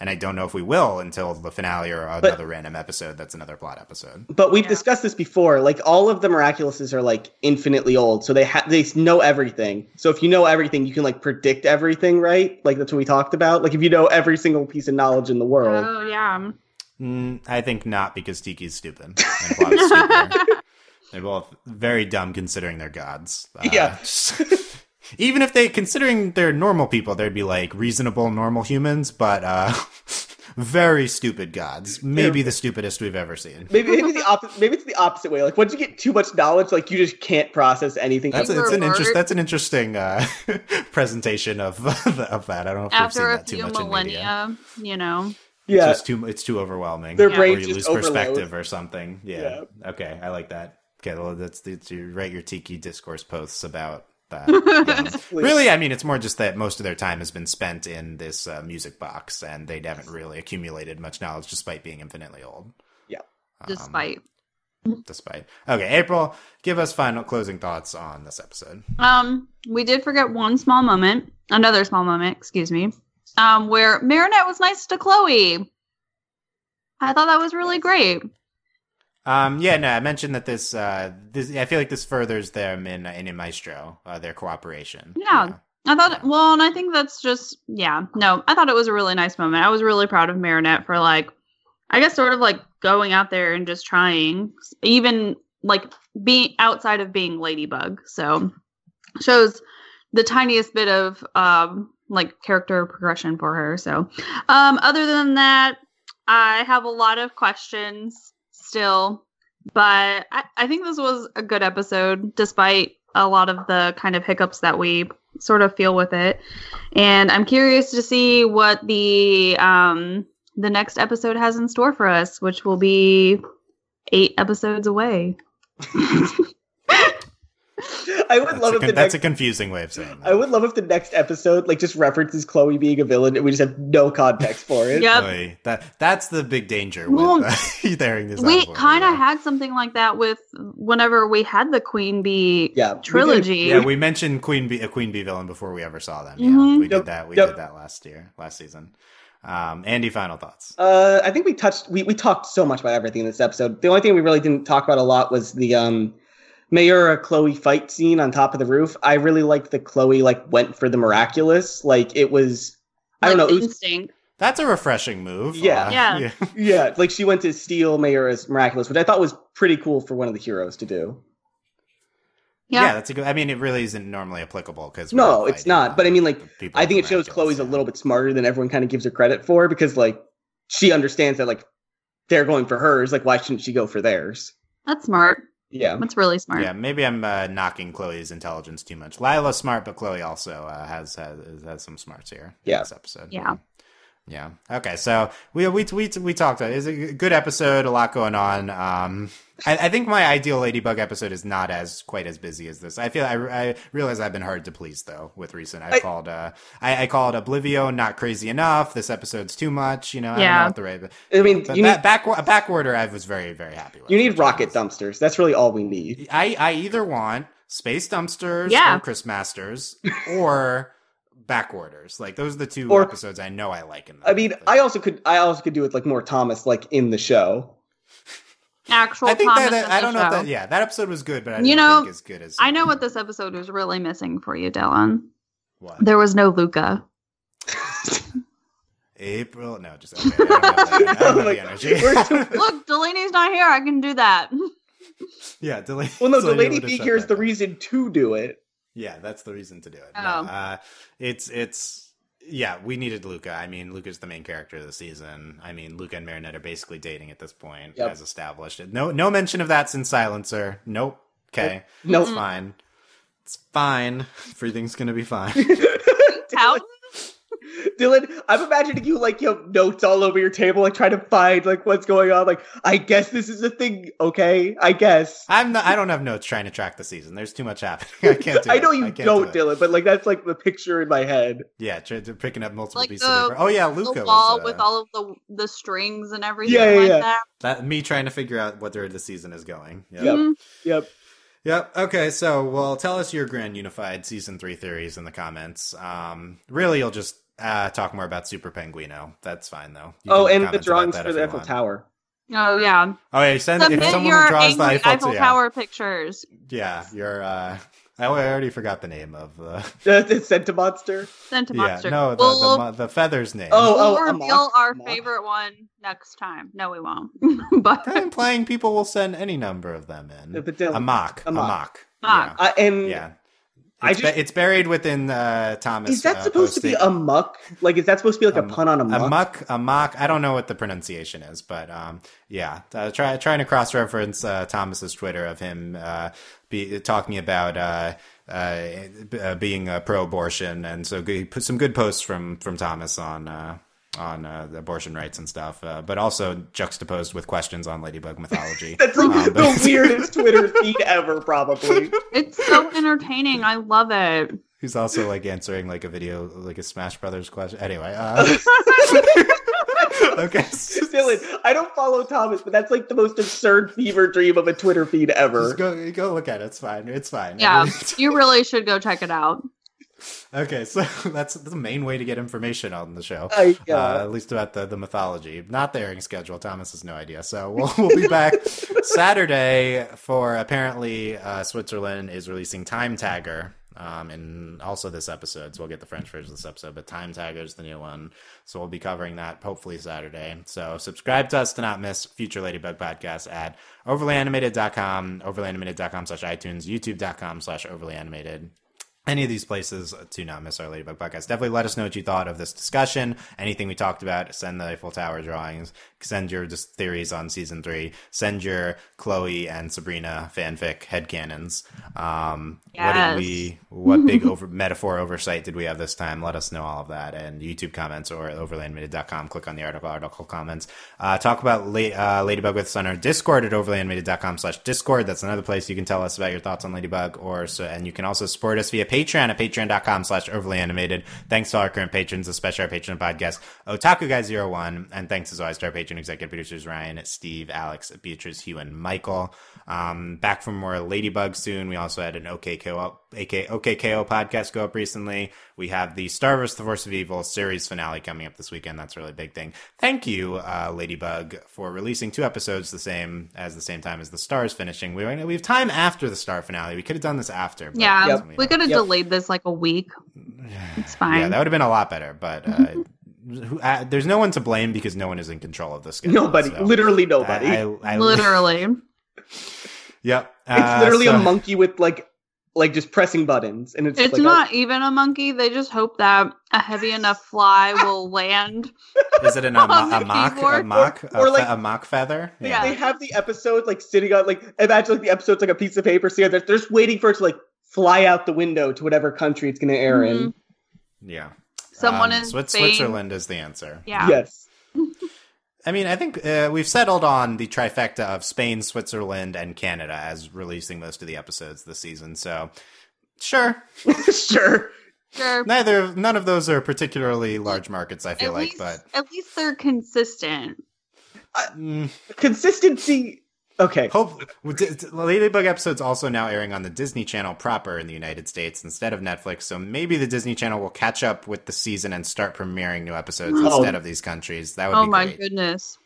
And I don't know if we will until the finale or another random episode. That's another plot episode. But we've Yeah. discussed this before. Like all of the miraculouses are like infinitely old, so they ha- they know everything. So if you know everything, you can like predict everything, right? Like that's what we talked about. Like if you know every single piece of knowledge in the world. Oh yeah. Mm, I think not because Tikki's stupid and Bob's stupid. They're both very dumb considering they're gods. Uh, Yeah. even if they, considering they're normal people, they'd be like reasonable, normal humans, but uh, very stupid gods. Maybe the stupidest we've ever seen. Maybe maybe the opposite. Maybe it's the opposite way. Like once you get too much knowledge, like you just can't process anything. That's Finger it's an interest. That's an interesting uh, presentation of of that. I don't know if After we've a seen that too few much in media. millennia, you know. yeah, It's too. It's too overwhelming. Their Yeah. brain or you just lose overload. perspective or something. Yeah. Okay, I like that. Okay, well, that's, that's you write your tikki discourse posts about that. Really, I mean, it's more just that most of their time has been spent in this uh, music box, and they haven't really accumulated much knowledge, despite being infinitely old. Yeah. Um, Despite. despite. Okay, April, give us final closing thoughts on this episode. Um, we did forget one small moment, another small moment, excuse me, um, where Marinette was nice to Chloe. I thought that was really great. Um, yeah, no, I mentioned that this, uh, this, I feel like this furthers them in in, in Maestro, uh, their cooperation. Yeah. I thought, well, and I think that's just, yeah, no, I thought it was a really nice moment. I was really proud of Marinette for like, I guess, sort of like going out there and just trying, even like being outside of being Ladybug. So shows the tiniest bit of um like character progression for her. So, um, other than that, I have a lot of questions still, but I, I think this was a good episode despite a lot of the kind of hiccups that we sort of feel with it. And I'm curious to see what the um the next episode has in store for us, which will be eight episodes away. I would That's, love a, if the con- that's next. a confusing way of saying that. I would love if the next episode like just references Chloe being a villain and we just have no context for it. Yep. Boy, that that's the big danger Well, with uh, airing this. we kind of had something like that with whenever we had the Queen Bee Yeah, we trilogy. Yeah, we mentioned Queen Bee, a Queen Bee villain before we ever saw them. Yeah, Mhm. we Yep, did that. We yep. did that last year, last season. Um, Andy, final thoughts. Uh, I think we touched we, we talked so much about everything in this episode. The only thing we really didn't talk about a lot was the um Mayura Chloe fight scene on top of the roof. I really liked that Chloe like went for the miraculous. Like it was I don't like know, it was instinct. That's a refreshing move. Yeah. Uh, Yeah. yeah, like she went to steal Mayura's miraculous, which I thought was pretty cool for one of the heroes to do. Yeah. Yeah. that's a good. I mean, it really isn't normally applicable because No, it's not. But I mean, like, I think it shows Chloe's a little. little bit smarter than everyone kind of gives her credit for because like she understands that like they're going for hers. Like, why shouldn't she go for theirs? That's smart. Yeah. That's really smart. Yeah, maybe I'm uh, knocking Chloe's intelligence too much. Lila's smart, but Chloe also uh, has, has has some smarts here. in Yeah. this episode. Yeah. Yeah. Okay. So we we we we talked. It It's a good episode. A lot going on. Um, I, I think my ideal Ladybug episode is not as quite as busy as this. I feel I, I realize I've been hard to please though with recent. I, I- called uh I, I called Oblivio not crazy enough. This episode's too much. You know. I don't know what the right. But, I mean, but you ba- need back back order. I was very very happy with. you need rocket is- dumpsters. That's really all we need. I, I either want space dumpsters Yeah. or Christmasters or Backwarders. Like those are the two Or- episodes I know I like in the I mean, I also could I also could do it like more Thomas like in the show. Actual I think Thomas that, in I don't know if that yeah, that episode was good, but I You didn't know, think as good as I know what this episode was really missing for you, Dylan. what There was no Luka. April. No, just okay. I don't have, that- I don't have Oh my the God. energy. We're too- Look, Delaney's not here. I can do that. yeah, Delaney. well, no, Delaney Delaney being here is that the reason to do it. Yeah, that's the reason to do it. Oh. No, uh, it's it's yeah, we needed Luka. I mean, Luka's the main character of the season. I mean, Luka and Marinette are basically dating at this point, Yep. as established. No, no mention of that since Silencer. Nope. Okay, Nope. it's fine. It's fine. Everything's gonna be fine. How? Dylan, I'm imagining you like you have notes all over your table, like trying to find like what's going on. Like, I guess this is a thing. Okay, I guess. I'm not. I don't have notes trying to track the season. There's too much happening. I can't do I it. know you can't don't, do. Dylan, but like that's like the picture in my head. Yeah, tr- tr- picking up multiple Like pieces the- of paper. Oh yeah, Luca the wall was, uh, with all of the the strings and everything Yeah, yeah, like yeah. that. that. Me trying to figure out what the season is going. Yep. Yep. Mhm. Yep. Yep. Okay. So, well, tell us your grand unified season three theories in the comments. Um, really, you'll just uh, talk more about Super Penguino. That's fine though. You Oh, and the drawings for the you Eiffel want. Tower. Oh yeah. Oh yeah, send if someone your draws the angry Eiffel, Eiffel, yeah. Tower pictures. Yeah, you're. Uh, I already forgot the name of the. The, the Sentimonster. Sent to Yeah, Monster. no, the, we'll, the, the feathers name. Oh, oh, we'll reveal mock- our mock. favorite one next time. No, we won't. but I'm implying people will send any number of them in. Yeah, but they'll- a mock. a A mock. mock. Mock. Uh, and Yeah. Yeah. I It's, just- it's buried within uh, Thomas. is that uh, supposed to be a muck? Like, is that supposed to be like a, mu- pun on a muck? A muck, a mock. I don't know what the pronunciation is, but um, yeah, uh, try, trying to cross reference uh, Thomas's Twitter of him uh, be, talking about uh, uh, uh, being uh, pro-abortion, and so good, put some good posts from from Thomas on. On uh, abortion rights and stuff, uh, but also juxtaposed with questions on Ladybug mythology. That's like Um, the weirdest Twitter feed ever, probably. it's so entertaining. I love it. He's also like answering like a video, like a Smash Brothers question. Anyway, uh, okay. Dylan, I don't follow Thomas, but that's like the most absurd fever dream of a Twitter feed ever. Just go go look at it. It's fine. It's fine. Yeah, you really should go check it out. Okay, so that's the main way to get information on the show. Uh, Uh, at least about the, the mythology. Not the airing schedule. Thomas has no idea. So we'll, we'll be back Saturday for apparently uh, Switzerland is releasing Time Tagger. Um, and also this episode, so we'll get the French version of this episode. But Time Tagger is the new one, so we'll be covering that hopefully Saturday. So subscribe to us to not miss future Ladybug podcasts at overlyanimated.com, overlyanimated.com slash iTunes, youtube.com slash overlyanimated any of these places to not miss our Ladybug podcast. Definitely let us know what you thought of this discussion. Anything we talked about, send the Eiffel Tower drawings, send your just theories on season three, send your Chloe and Sabrina fanfic headcanons. Um, what did we, what big over metaphor oversight did we have this time? Let us know all of that and YouTube comments or overlyanimated.com. Click on the article, article comments. Uh, talk about La- uh, Ladybug with us on our Discord at overlyanimated.com slash Discord. That's another place you can tell us about your thoughts on Ladybug or so, and you can also support us via Patreon at patreon.com slash overly animated. Thanks to our current patrons, especially our patron podcast, Otaku Guy 01 and thanks as always to our patron executive producers Ryan, Steve, Alex, Beatrice, Hugh, and Michael. Um, back from more Ladybug soon. We also had an OKKO podcast go up recently. We have the Star vs. the Force of Evil series finale coming up this weekend. That's a really big thing. Thank you, uh, Ladybug, for releasing two episodes the same as the same time as the Stars finishing. We we have time after the Star finale. We could have done this after. but Yeah, Yep. we could have Yep. delayed this like a week. It's fine. Yeah, that would have been a lot better, but uh, who, uh, there's no one to blame because no one is in control of this. schedule, nobody, so literally nobody. I, I, I, Literally. Yep. it's uh, literally so- a monkey with like, like just pressing buttons, and it's, It's like not even a monkey. They just hope that a heavy enough fly will land. Is it an, a, on mo- a the mock? A mock? Or- or a, fe- like- amok feather? A, Yeah. They have the episode like sitting on like imagine like the episode's like a piece of paper. So yeah, they're, they're just waiting for it to like fly out the window to whatever country it's going to air in. Yeah. Someone Um, in Swi- Spain. Switzerland is the answer. Yeah. Yes. I mean, I think uh, we've settled on the trifecta of Spain, Switzerland, and Canada as releasing most of the episodes this season. So, sure. sure. Sure. Neither, none of those are particularly large markets. I feel At like, least, but at least they're consistent. mm, Consistency. Okay. hope D- D- Ladybug episodes also now airing on the Disney Channel proper in the United States instead of Netflix. So maybe the Disney Channel will catch up with the season and start premiering new episodes Oh. instead of these countries. That would Oh be my goodness.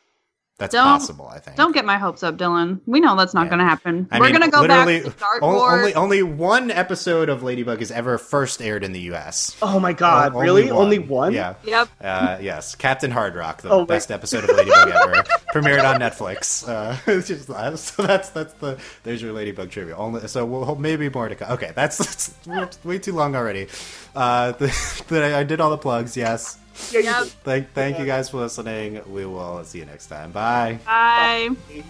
That's Don't- possible. I think. Don't get my hopes up, Dylan. We know that's not Yeah. going to happen. I We're going to go back to Dark Wars. Only, only one episode of Ladybug is ever first aired in the U.S. Oh my god, O- really? Only one? Yeah. Yep. Uh, yes, Captain Hard Rock, the Oh my- best episode of Ladybug ever, premiered on Netflix. Uh, it's just, uh, so that's that's the there's your Ladybug trivia. Only so we'll maybe more to come. Okay, that's, that's way too long already. Uh, the, the, I did all the plugs. Yes. Yeah, Yep. did. Thank thank you guys for listening. We will see you next time. Bye. Bye. Bye.